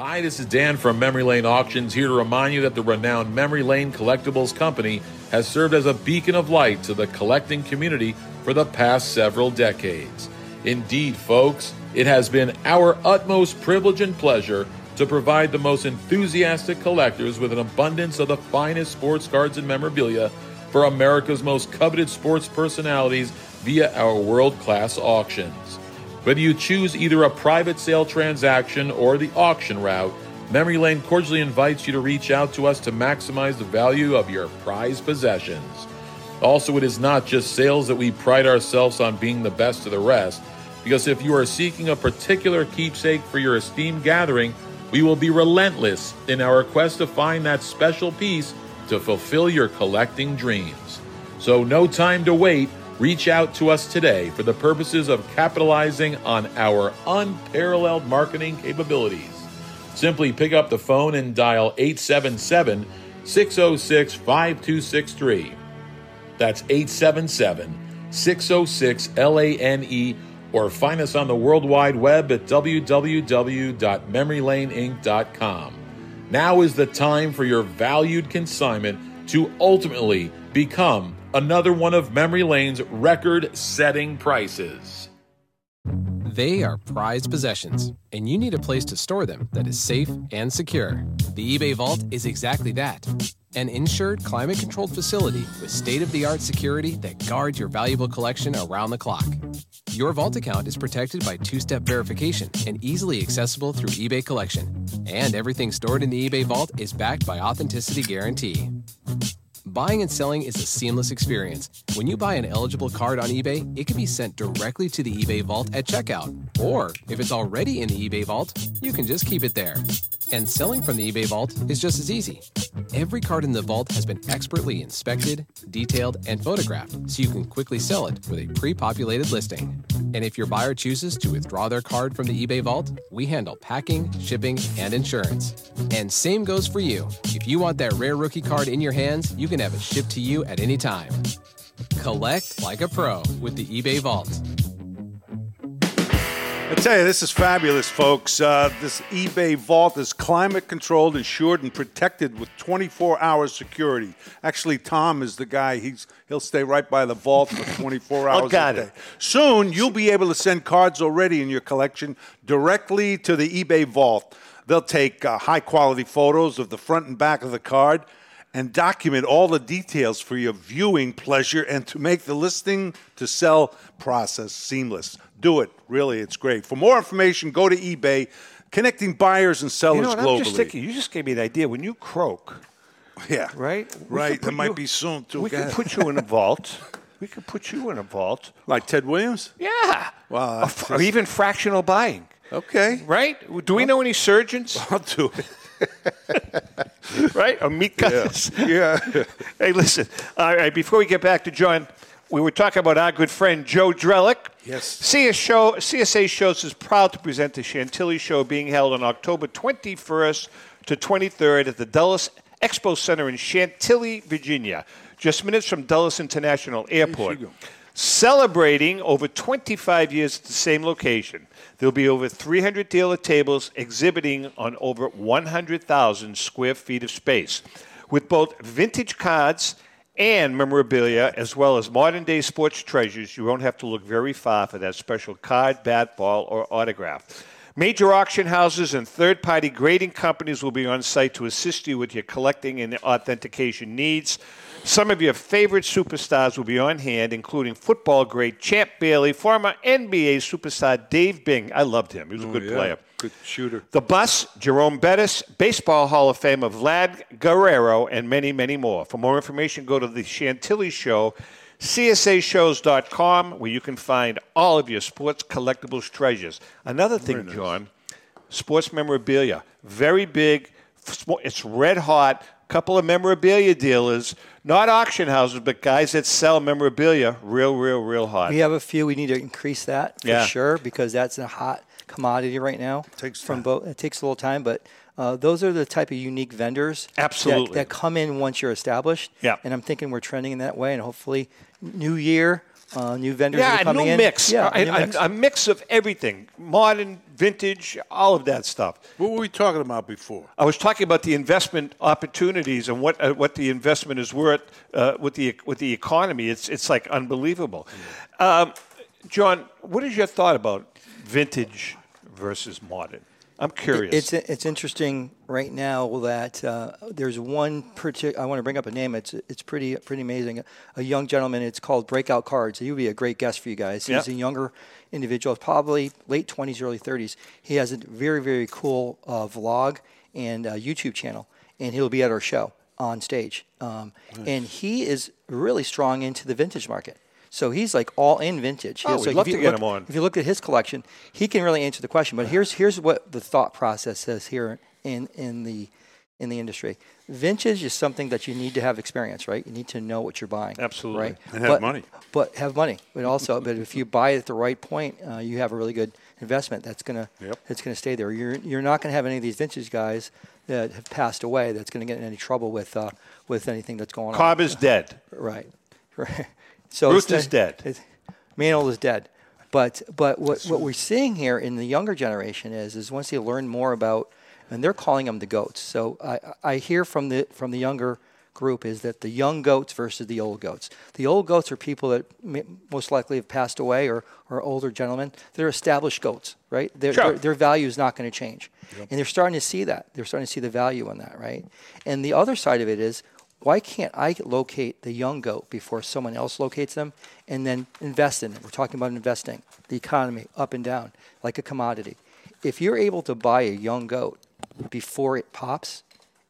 Hi, this is Dan from Memory Lane Auctions here to remind you that the renowned Memory Lane Collectibles Company has served as a beacon of light to the collecting community for the past several decades. Indeed, folks, it has been our utmost privilege and pleasure to provide the most enthusiastic collectors with an abundance of the finest sports cards and memorabilia for America's most coveted sports personalities via our world class auctions. Whether you choose either a private sale transaction or the auction route, Memory Lane cordially invites you to reach out to us to maximize the value of your prized possessions. Also, it is not just sales that we pride ourselves on being the best of the rest, because if you are seeking a particular keepsake for your esteemed gathering, we will be relentless in our quest to find that special piece to fulfill your collecting dreams. So, no time to wait. Reach out to us today for the purposes of capitalizing on our unparalleled marketing capabilities. Simply pick up the phone and dial 877 606 5263. That's 877 606 LANE or find us on the World Wide Web at www.memorylaneinc.com. Now is the time for your valued consignment to ultimately become another one of Memory Lane's record setting prices. They are prized possessions, and you need a place to store them that is safe and secure. The eBay Vault is exactly that an insured, climate controlled facility with state of the art security that guards your valuable collection around the clock. Your Vault account is protected by two step verification and easily accessible through eBay Collection. And everything stored in the eBay Vault is backed by Authenticity Guarantee. Buying and selling is a seamless experience. When you buy an eligible card on eBay, it can be sent directly to the eBay vault at checkout. Or, if it's already in the eBay vault, you can just keep it there. And selling from the eBay vault is just as easy. Every card in the vault has been expertly inspected, detailed, and photographed so you can quickly sell it with a pre populated listing. And if your buyer chooses to withdraw their card from the eBay vault, we handle packing, shipping, and insurance. And same goes for you. If you want that rare rookie card in your hands, you can have it shipped to you at any time. Collect like a pro with the eBay Vault. I tell you, this is fabulous, folks. Uh, this eBay vault is climate controlled, insured, and protected with 24 hours security. Actually, Tom is the guy. He's he'll stay right by the vault for 24 hours. Oh, got a it. Soon, you'll be able to send cards already in your collection directly to the eBay vault. They'll take uh, high quality photos of the front and back of the card and document all the details for your viewing pleasure and to make the listing to sell process seamless. Do it. Really, it's great. For more information, go to eBay, connecting buyers and sellers You know globally. I'm just thinking. You just gave me an idea. When you croak, yeah, right, We right. put might you- be soon too. We could put you in a vault. We could put you in a vault. like Ted Williams. Yeah. Wow. Or, or even fractional buying. Okay. Right? Do we know any surgeons? I'll do it. right? Or meat Yeah. cutters. Yeah. hey, listen. All right, before we get back to John, we were talking about our good friend Joe Drellick. Yes. CS show, CSA Shows is proud to present the Chantilly Show being held on October 21st to 23rd at the Dulles Expo Center in Chantilly, Virginia, just minutes from Dulles International Airport. Celebrating over 25 years at the same location, there'll be over 300 dealer tables exhibiting on over 100,000 square feet of space, with both vintage cards and memorabilia, as well as modern day sports treasures. You won't have to look very far for that special card, bat, ball, or autograph. Major auction houses and third party grading companies will be on site to assist you with your collecting and authentication needs. Some of your favorite superstars will be on hand, including football great Champ Bailey, former NBA superstar Dave Bing. I loved him, he was a oh, good Oh, yeah. player. Good shooter. The Bus, Jerome Bettis, Baseball Hall of Famer Vlad Guerrero, and many, many more. For more information, go to the Chantilly Show, csashows.com, where you can find all of your sports collectibles treasures. Another thing, John, sports memorabilia. Very big. It's red hot. A Couple of memorabilia dealers, not auction houses, but guys that sell memorabilia, real, real, real hot. We have a few. We need to increase that for Yeah. sure because that's a hot commodity right now. Takes from both. It takes a little time, but uh, those are the type of unique vendors that- Absolutely. that, come in once you're established. Yeah. And I'm thinking we're trending in that way, and hopefully, new year Uh, new vendors Yeah, are a coming new in. mix. Yeah, a, new a- mix. a mix of everything, modern, vintage, all of that stuff. What were we talking about before? I was talking about the investment opportunities and what uh, what the investment is worth uh, with the with the economy. It's it's like unbelievable. Um, John, what is your thought about vintage versus modern? I'm curious. It's it's interesting right now that uh, there's one particular. I want to bring up a name. It's it's pretty pretty amazing. A young gentleman. It's called Breakout Cards. He would be a great guest for you guys. He's Yeah. a younger individual, probably late 20s, early 30s. He has a very very cool uh, vlog and uh, YouTube channel, and he'll be at our show on stage. Um, And he is really strong into the vintage market. So he's like all in vintage. Oh, So we'd if love you to get look- him on. If you look at his collection, he can really answer the question. But here's here's what the thought process says here in in the in the industry. Vintage is something that you need to have experience, right? You need to know what you're buying. Absolutely. Right. And have But- money. But have money. But also, but if you buy it at the right point, uh, you have a really good investment. That's gonna Yep. it's gonna stay there. You're you're not gonna have any of these vintage guys that have passed away. That's gonna get in any trouble with uh, with anything that's going on. Cobb is dead. Right. Right. So Ruth is dead. Mantle is dead. But but what, what we're seeing here in the younger generation is is once they learn more about, and they're calling them the goats. So I, I hear from the from the younger group is that the young goats versus the old goats. The old goats are people that may, most likely have passed away or, or older gentlemen. They're established goats, right? Their, Sure. their, their value is not going to change. And they're starting to see that. They're starting to see the value in that, right? And the other side of it is why can't I locate the young goat before someone else locates them and then invest in it? We're talking about investing, the economy up and down, like a commodity. If you're able to buy a young goat before it pops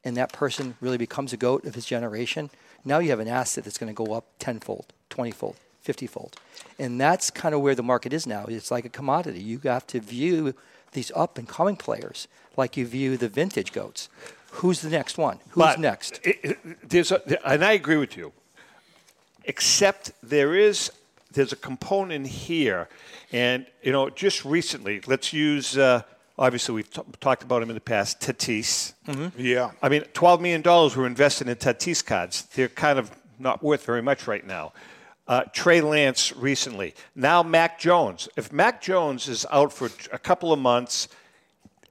and that person really becomes a goat of his generation, now you have an asset that's going to go up tenfold, twentyfold, fiftyfold, And that's kind of where the market is now. It's like a commodity. You have to view these up and coming players like you view the vintage goats. Who's the next one? Who's But next? it- it- there's a, and I agree with you. Except there is there's a component here, and you know, just recently, let's use. Uh, obviously, we've t- talked about him in the past. Tatis. Yeah. I mean, twelve million dollars were invested in Tatis cards. They're kind of not worth very much right now. Uh, Trey Lance recently. Now Mac Jones. If Mac Jones is out for a couple of months,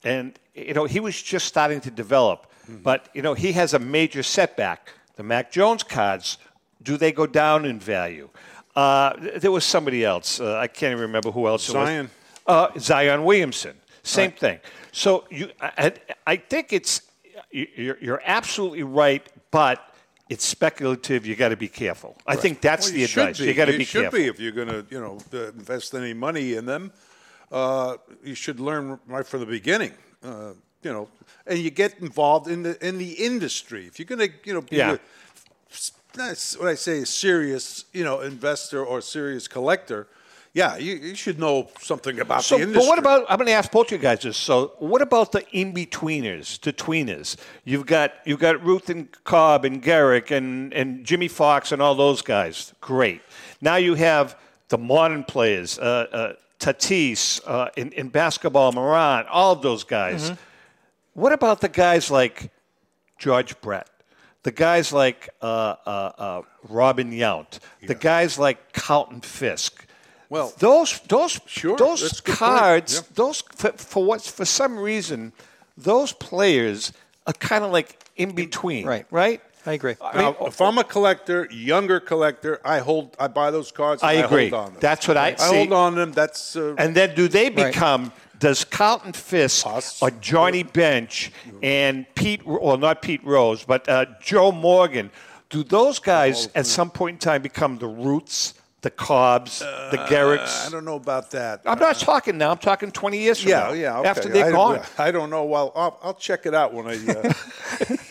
and you know he was just starting to develop, but you know he has a major setback. The Mac Jones cards, do they go down in value? Uh, there was somebody else. Uh, I can't even remember who else. it was. Zion. Uh, Zion Williamson. Same thing. So you, I, I think it's you- you're, you're absolutely right, but it's speculative. You got to be careful. I think that's Well, the advice. be. You got to be should careful. be if you're going to, you know, uh, invest any money in them. Uh, you should learn right from the beginning. Uh, you know, and you get involved in the in the industry. If you're going to, you know, be Yeah. a, that's what I say, a serious, you know, investor or serious collector. Yeah, you, you should know something about So, the industry. but what about? I'm going to ask both you guys this. So, what about the in betweeners, the tweeners? You've got you've got Ruth and Cobb and Gehrig and and Jimmie Foxx and all those guys. Great. Now you have the modern players, uh, uh, Tatis uh, in, in basketball, Morant, all of those guys. Mm-hmm. What about the guys like George Brett? The guys like uh, uh, uh, Robin Yount, the guys like Carlton Fisk. Well, those those Sure, those that's a good point. cards, Yeah. those for, for what for some reason, those players are kind of like in between, right? Right. I agree. Now, if I'm a collector, younger collector, I hold, I buy those cards. I and agree. hold on them. That's what I I see. hold on them. That's uh, And then do they Right. become? Does Carlton Fisk or Johnny Bench and Pete, well, not Pete Rose, but uh, Joe Morgan, do those guys at some point in time become the Ruths, the Cobbs, the Gehrigs? Uh, I don't know about that. I'm not talking now. I'm talking 20 years from yeah, now. yeah. Okay. After they're I, gone. I don't know. Well, I'll, I'll check it out when I. Uh,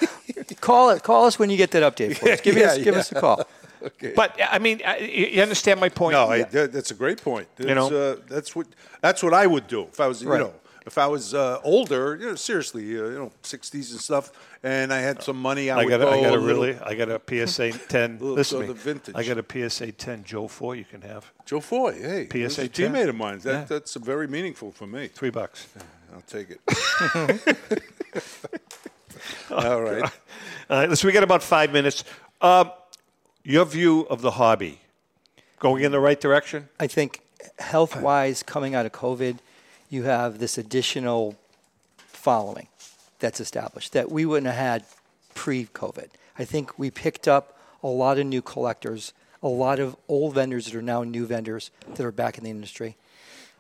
Call it. Call us when you get that update for us. Give, Yeah, us, give us a call. okay. But I mean, I- you you understand my point? No, I, that's a great point. You know? That's, uh, that's what that's what I would do if I was, you Right. know, if I was uh, older, you know, seriously, uh, you know, sixties and stuff, and I had some money, I, I would got, a, go I got a a little- really, I got a PSA 10. Listen to me. the vintage. I got a PSA 10 Joe Foy you can have. Joe Foy, hey, PSA a 10. teammate of mine. That, Yeah. That's very meaningful for me. Three bucks. I'll take it. All right. Right, listen, we got about five minutes. Um, your view of the hobby. Going in the right direction? I think health wise, coming out of COVID, you have this additional following that's established that we wouldn't have had pre COVID. I think we picked up a lot of new collectors, a lot of old vendors that are now new vendors that are back in the industry.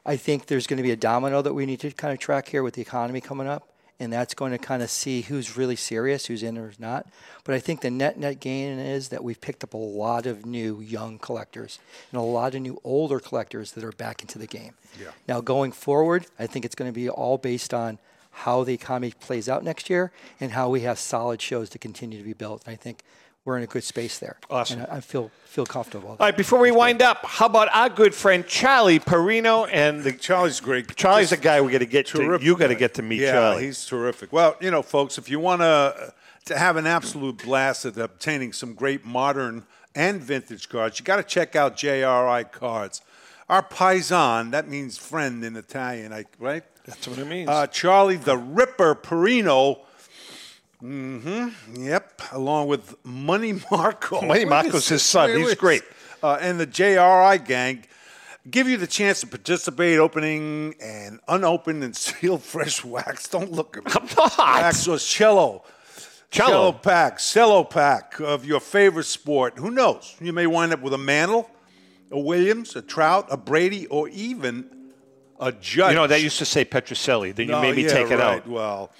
I think there's going to be a domino that we need to kind of track here with the economy coming up, and that's going to kind of see who's really serious, who's in or who's not. But I think the net net gain is that we've picked up a lot of new young collectors and a lot of new older collectors that are back into the game. Yeah. Now going forward, I think it's going to be all based on how the economy plays out next year and how we have solid shows to continue to be built. And I think we're in a good space there. Awesome. And I I feel feel comfortable. All right, before we wind up, how about our good friend Charlie Perino and the Charlie's great. Charlie's the guy we got to get to. You got to get to meet yeah, Charlie. he's terrific. Well, you know, folks, if you want to to have an absolute blast at obtaining some great modern and vintage cards, you got to check out JRI Cards. Our paisan, that means friend in Italian, right? That's what it means. Uh, Charlie the Ripper Perino. Mm-hmm. Yep. Along with Money Marco. Money Marco's his son. He's great. Uh, and the JRI gang give you the chance to participate opening an unopened and sealed fresh wax. Don't look at me. I'm not. Wax or cello. Cello. Cello pack, cello pack of your favorite sport. Who knows? You may wind up with a Mantle, a Williams, a Trout, a Brady, or even a Judge. You know, that used to say Petrocelli. Then you No, made me yeah, take it right. out. Well,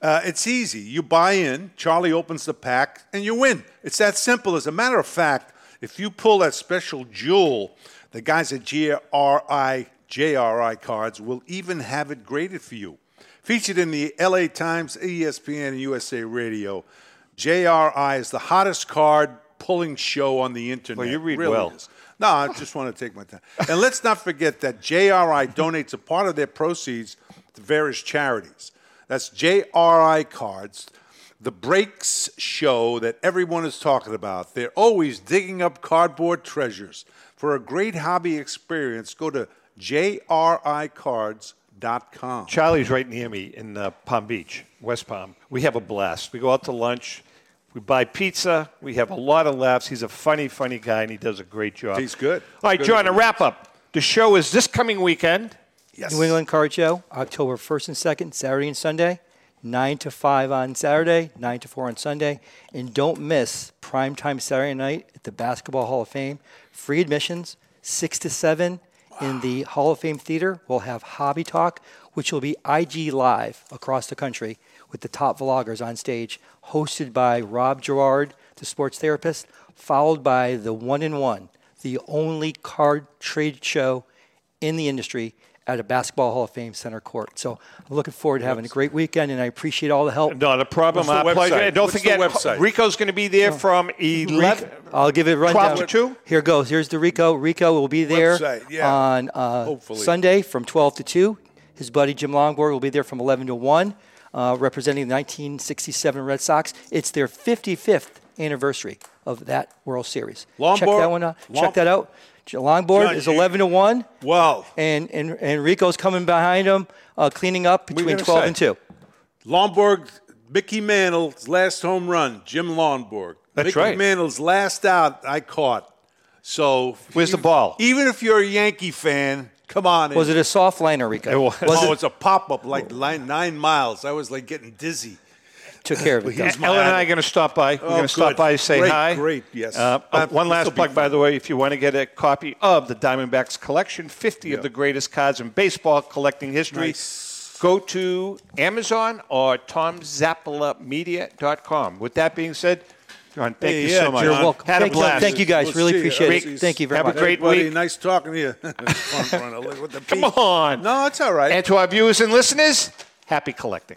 uh, it's easy. You buy in, Charlie opens the pack, and you win. It's that simple. As a matter of fact, if you pull that special jewel, the guys at GRI, JRI cards will even have it graded for you. Featured in the LA Times, ESPN, and USA Radio, JRI is the hottest card pulling show on the internet. Well, you read Really well. is. No, I just want to take my time. And let's not forget that JRI donates a part of their proceeds to various charities. That's JRI cards, the breaks show that everyone is talking about. They're always digging up cardboard treasures. For a great hobby experience, go to jricards.com. Charlie's right near me in uh, Palm Beach, West Palm. We have a blast. We go out to lunch. We buy pizza. We have a lot of laughs. He's a funny, funny guy, and he does a great job. He's good. All right, Good John, at a wrap up. The show is this coming weekend. Yes. New England Card Show, October 1st and 2nd, Saturday and Sunday, 9 to 5 on Saturday, 9 to 4 on Sunday. And don't miss primetime Saturday night at the Basketball Hall of Fame. Free admissions, 6 to 7 in the Hall of Fame Theater. We'll have Hobby Talk, which will be IG Live across the country with the top vloggers on stage, hosted by Rob Gerard, the sports therapist, followed by the one in one, the only card trade show in the industry at a Basketball Hall of Fame center court. So I'm looking forward to having a great weekend, and I appreciate all the help. Not a problem. What's the Our pleasure. website? And don't What's the forget, website? Rico's going to be there from 11. I'll give it a rundown. 12 to 2? Here goes. Here's the Rico. Rico will be there Website, yeah. on uh, Sunday from 12 to 2. His buddy Jim Lonborg will be there from 11 to 1, uh, representing the 1967 Red Sox. It's their 55th anniversary of that World Series. Check that one out. Long- Check that out. J- Lonborg John, is 11 to 1. Wow. And, and, and Rico's coming behind him, uh, cleaning up between 12 say? and 2. Lonborg, Mickey Mantle's last home run, Jim Lonborg. That's Mickey right. Mantle's last out, I caught. So Where's the ball? Even if you're a Yankee fan, come on. in. Was it a soft liner, Rico? It was. oh, it's a pop up like line, nine miles. I was like getting dizzy. Took care of it. He's my Ellen and I are going to stop by. We're Oh, going to stop good. by, say Great, hi. great, yes. Uh, oh, Uh, one last plug, by the way, if you want to get a copy of the Diamondbacks collection, 50 of the greatest cards in baseball collecting history, Nice. go to Amazon or tomzappalamedia.com. With that being said, John, thank Hey, you yeah, so much. You're welcome. Had a Thank you- blast. thank you guys. We'll Really see you. appreciate it. Rick, Thank you very much. have a much. great Buddy, week. nice talking to you. Front runner, look with the Come on. No, it's all right. And to our viewers and listeners, happy collecting.